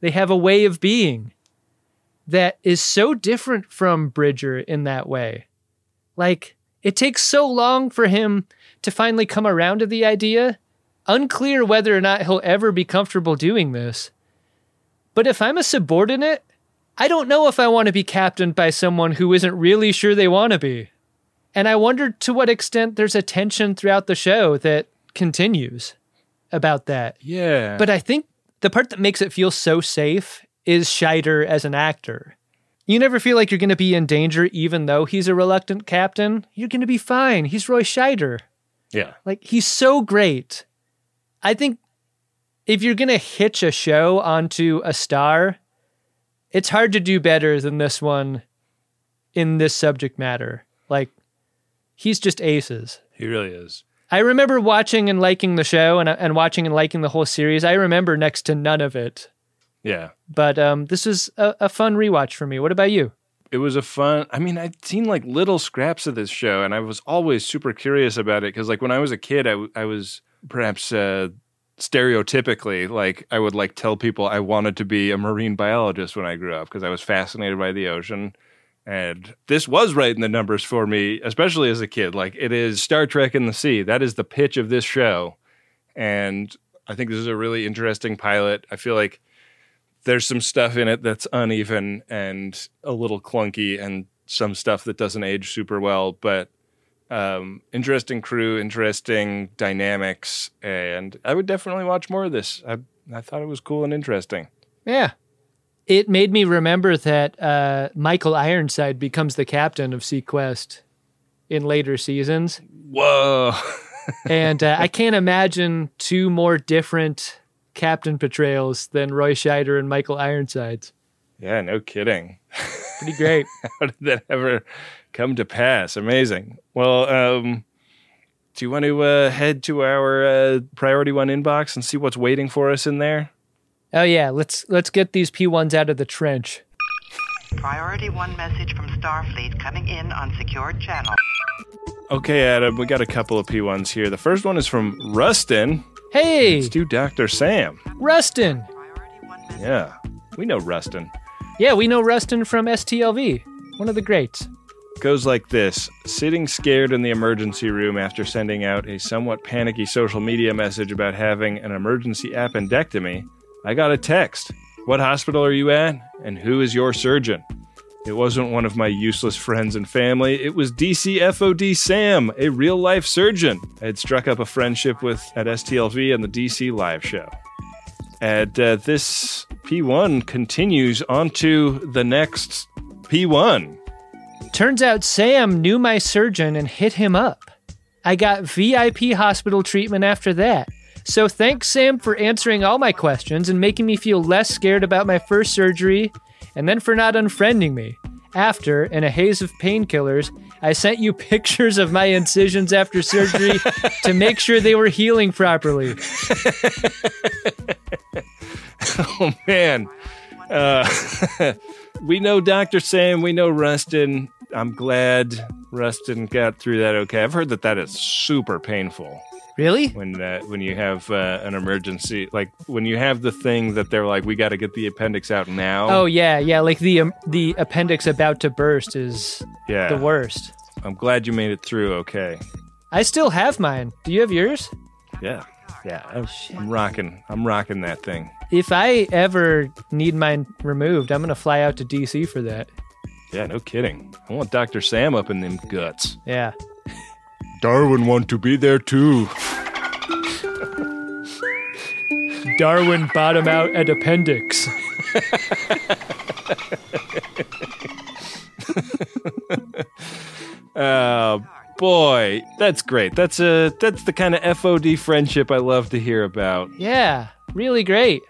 They have a way of being that is so different from Bridger in that way. Like, it takes so long for him to finally come around to the idea. Unclear whether or not he'll ever be comfortable doing this. But if I'm a subordinate, I don't know if I want to be captained by someone who isn't really sure they want to be. And I wonder to what extent there's a tension throughout the show that continues about that. Yeah. But I think the part that makes it feel so safe is Scheider as an actor. You never feel like you're going to be in danger, even though he's a reluctant captain. You're going to be fine. He's Roy Scheider. Yeah. Like, he's so great. I think if you're going to hitch a show onto a star, it's hard to do better than this one in this subject matter. Like, he's just aces. He really is. I remember watching and liking the show and, and watching and liking the whole series. I remember next to none of it. Yeah. But um, this was a, a fun rewatch for me. What about you? It was a fun. I mean, I'd seen like little scraps of this show, and I was always super curious about it because, like, when I was a kid, I, w- I was perhaps uh, stereotypically like I would like tell people I wanted to be a marine biologist when I grew up because I was fascinated by the ocean. And this was right in the numbers for me, especially as a kid. Like it is Star Trek in the sea. That is the pitch of this show. And I think this is a really interesting pilot. I feel like there's some stuff in it that's uneven and a little clunky and some stuff that doesn't age super well, but um, interesting crew, interesting dynamics, and I would definitely watch more of this. I I thought it was cool and interesting. Yeah. It made me remember that uh, Michael Ironside becomes the captain of SeaQuest in later seasons. Whoa. and uh, I can't imagine two more different captain portrayals than Roy Scheider and Michael Ironsides. Yeah, no kidding. Pretty great. How did that ever come to pass? Amazing. Well, um, do you want to uh, head to our uh, priority one inbox and see what's waiting for us in there? Oh yeah, let's let's get these P1s out of the trench. Priority one message from Starfleet coming in on secured channel. Okay, Adam, we got a couple of P1s here. The first one is from Rustin. Hey, It's to Dr. Sam. Rustin. Yeah, we know Rustin. Yeah, we know Rustin from STLV, one of the greats. Goes like this Sitting scared in the emergency room after sending out a somewhat panicky social media message about having an emergency appendectomy, I got a text. What hospital are you at? And who is your surgeon? It wasn't one of my useless friends and family. It was DCFOD Sam, a real life surgeon I had struck up a friendship with at STLV and the DC live show. And uh, this P1 continues on to the next P1. Turns out Sam knew my surgeon and hit him up. I got VIP hospital treatment after that. So thanks, Sam, for answering all my questions and making me feel less scared about my first surgery, and then for not unfriending me. After, in a haze of painkillers, I sent you pictures of my incisions after surgery to make sure they were healing properly. oh man. Uh, we know dr sam we know rustin. I'm glad rustin got through that okay. I've heard that that is super painful Really? when that when you have uh, an emergency like when you have the thing that they're like we got to get the appendix out now Oh yeah, yeah. Like the um, the appendix about to burst is yeah the worst. i'm glad you made it through okay I still have mine. Do you have yours? yeah yeah I'm, I'm rocking i'm rocking that thing If I ever need mine removed, I'm gonna fly out to DC for that. yeah no kidding i want dr sam up in them guts Yeah. darwin want to be there too Darwin bottom out at appendix. Oh boy, that's great. That's a that's the kind of FOD friendship I love to hear about. Yeah, really great.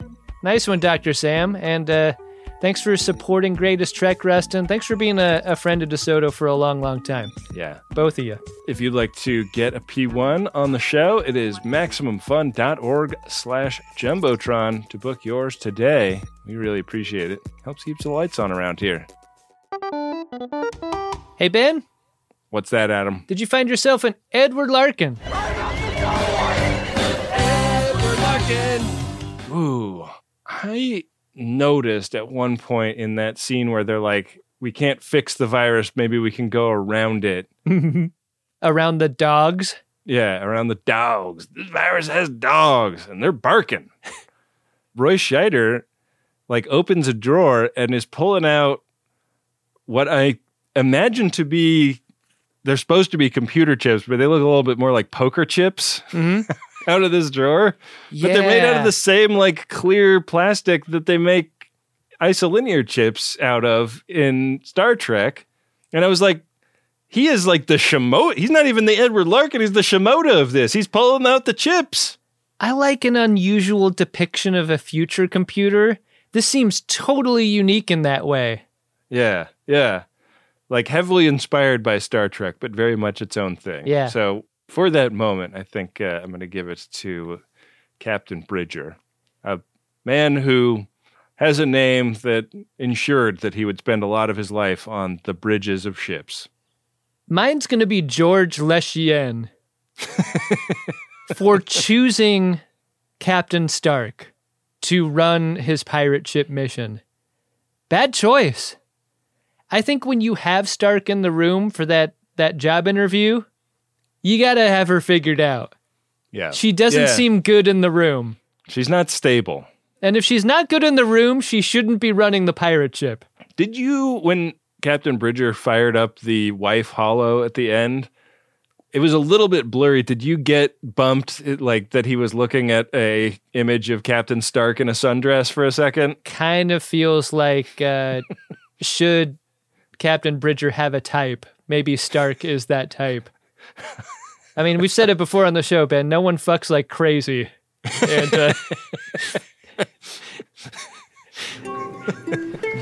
Nice one, Dr. Sam. And uh, thanks for supporting Greatest Trek, Rustin. Thanks for being a, a friend of DeSoto for a long, long time. Yeah. Both of you. If you'd like to get a P1 on the show, it is MaximumFun.org slash Jumbotron to book yours today. We really appreciate it. Helps keep the lights on around here. Hey, Ben, What's that, Adam? did you find yourself an Edward Larkin? Edward Larkin? Ooh. I noticed at one point in that scene where they're like, we can't fix the virus, maybe we can go around it. Around the dogs? Yeah, around the dogs. This virus has dogs, and they're barking. Roy Scheider, like, opens a drawer and is pulling out what I imagine to be. They're supposed to be computer chips, but they look a little bit more like poker chips Mm-hmm. out of this drawer. But they're made out of the same like clear plastic that they make isolinear chips out of in Star Trek. And I was like, he is like the Shimoda. He's not even the Edward Larkin. He's the Shimoda of this. He's pulling out the chips. I like an unusual depiction of a future computer. This seems totally unique in that way. Yeah, yeah. Like heavily inspired by Star Trek, but very much its own thing. Yeah. So for that moment, I think uh, I'm going to give it to Captain Bridger, a man who has a name that ensured that he would spend a lot of his life on the bridges of ships. Mine's going to be George Le Chien for choosing Captain Stark to run his pirate ship mission. Bad choice. I think when you have Stark in the room for that that job interview, you got to have her figured out. Yeah. She doesn't Yeah. seem good in the room. She's not stable. And if she's not good in the room, she shouldn't be running the pirate ship. Did you, when Captain Bridger fired up the wife hollow at the end, it was a little bit blurry. Did you get bumped like that he was looking at a image of Captain Stark in a sundress for a second? Kind of feels like uh, should Captain Bridger have a type, maybe Stark is that type. I mean, we've said it before on the show, Ben. No one fucks like crazy. And uh,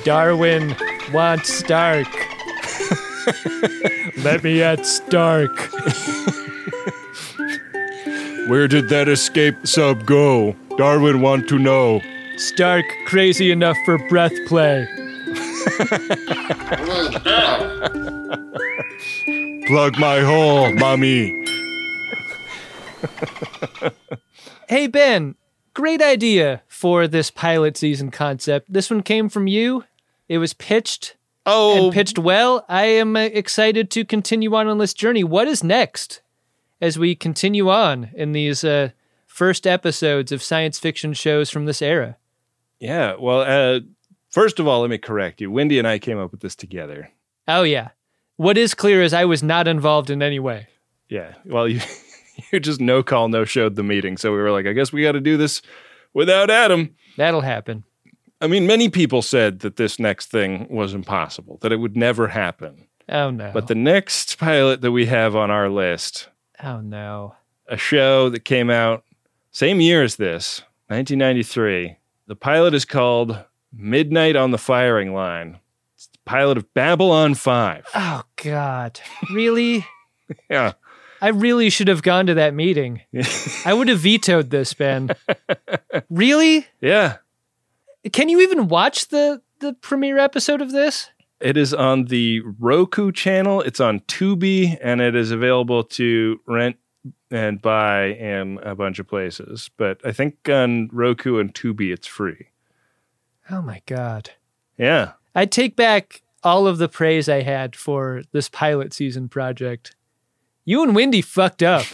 Darwin wants Stark. Let me at Stark. Where did that escape sub go? Darwin want to know. Stark crazy enough for breath play. Plug my hole, mommy. Hey, Ben, great idea for this pilot season concept. This one came from you. It was pitched oh. and pitched well. I am uh, excited to continue on on this journey. What is next as we continue on in these uh, first episodes of science fiction shows from this era? Yeah, well, uh, first of all, let me correct you. Wendy and I came up with this together. Oh, yeah. What is clear is I was not involved in any way. Yeah, well, you you just no call, no showed the meeting. So we were like, I guess we got to do this without Adam. That'll happen. I mean, many people said that this next thing was impossible, that it would never happen. Oh, no. But the next pilot that we have on our list, oh, no. a show that came out same year as this, 1993. The pilot is called Midnight on the Firing Line. It's the pilot of Babylon 5. Oh, God. Really? yeah. I really should have gone to that meeting. I would have vetoed this, Ben. really? Yeah. Can you even watch the the premiere episode of this? It is on the Roku channel. It's on Tubi, and it is available to rent and buy in a bunch of places. But I think on Roku and Tubi, it's free. Oh my god! Yeah, I take back all of the praise I had for this pilot season project. You and Wendy fucked up.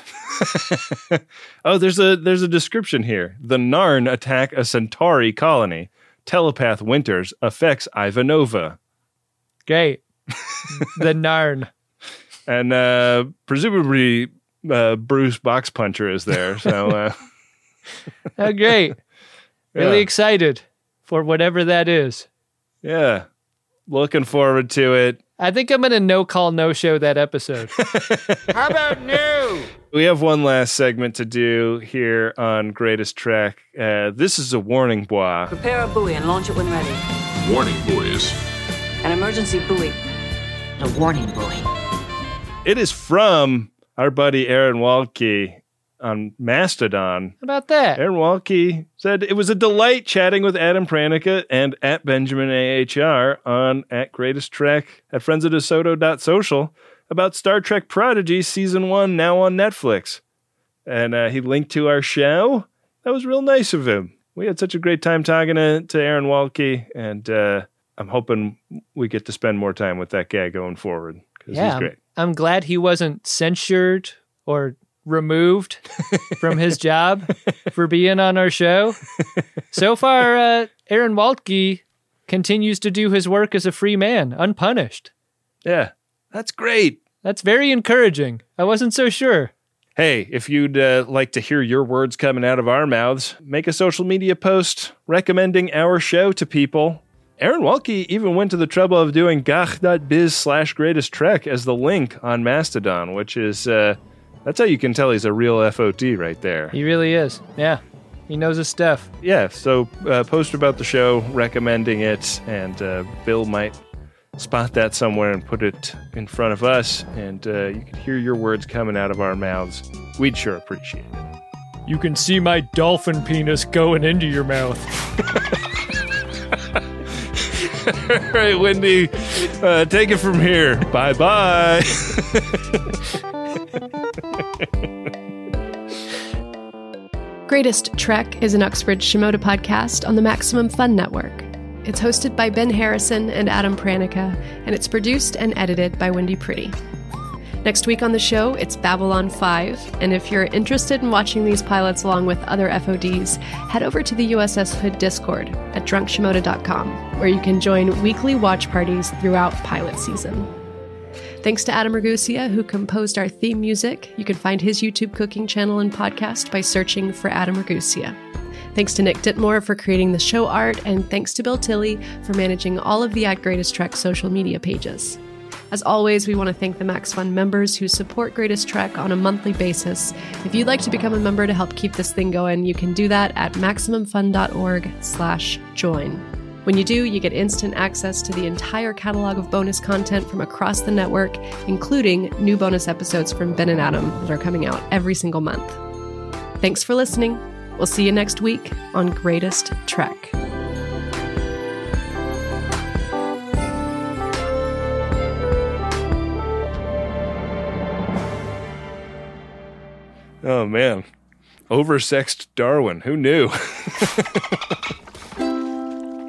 oh, there's a there's a description here. The Narn attack a Centauri colony. Telepath Winters affects Ivanova. Great. the Narn. And uh, presumably uh, Bruce Box Puncher is there. So uh, oh, great. Really Yeah. excited for whatever that is. yeah, looking forward to it. I think I'm going to no call, no show that episode. How about new? We have one last segment to do here on Greatest Trek. Uh, this is a warning, bois. Prepare a buoy and launch it when ready. Warning, boys. An emergency buoy. A warning buoy. It is from our buddy Aaron Waltke on Mastodon. How about that? Aaron Waltke said it was a delight chatting with Adam Pranica and at Benjamin AHR on at Greatest Trek at Friends of DeSoto.social about Star Trek Prodigy Season 1 now on Netflix. And uh, he linked to our show. That was real nice of him. We had such a great time talking to, to Aaron Waltke, and uh, I'm hoping we get to spend more time with that guy going forward because yeah, he's I'm- I'm glad he wasn't censured or removed from his job for being on our show. So far, uh, Aaron Waltke continues to do his work as a free man, unpunished. Yeah, that's great. That's very encouraging. I wasn't so sure. Hey, if you'd uh, like to hear your words coming out of our mouths, make a social media post recommending our show to people. Aaron Waltke even went to the trouble of doing gach.biz slash greatest trek as the link on Mastodon, which is, uh, that's how you can tell he's a real FOD right there. He really is. Yeah. He knows his stuff. Yeah, so uh, post about the show, recommending it, and uh, Bill might spot that somewhere and put it in front of us, and uh, you can hear your words coming out of our mouths. We'd sure appreciate it. You can see my dolphin penis going into your mouth. All right, Wendy, uh, take it from here. Bye bye. Greatest Trek is an Uxbridge Shimoda podcast on the Maximum Fun Network. It's hosted by Ben Harrison and Adam Pranica, and it's produced and edited by Wendy Pretty. Next week on the show, it's Babylon 5. And if you're interested in watching these pilots along with other FODs, head over to the USS Hood Discord at drunkshimoda.com, where you can join weekly watch parties throughout pilot season. Thanks to Adam Ragusea, who composed our theme music. You can find his YouTube cooking channel and podcast by searching for Adam Ragusea. Thanks to Nick Ditmore for creating the show art, and thanks to Bill Tilley for managing all of the At Greatest Trek social media pages. As always, we want to thank the Max Fund members who support Greatest Trek on a monthly basis. If you'd like to become a member to help keep this thing going, you can do that at maximumfun.org/join. When you do, you get instant access to the entire catalog of bonus content from across the network, including new bonus episodes from Ben and Adam that are coming out every single month. Thanks for listening. We'll see you next week on Greatest Trek. Oh man, oversexed Darwin. Who knew?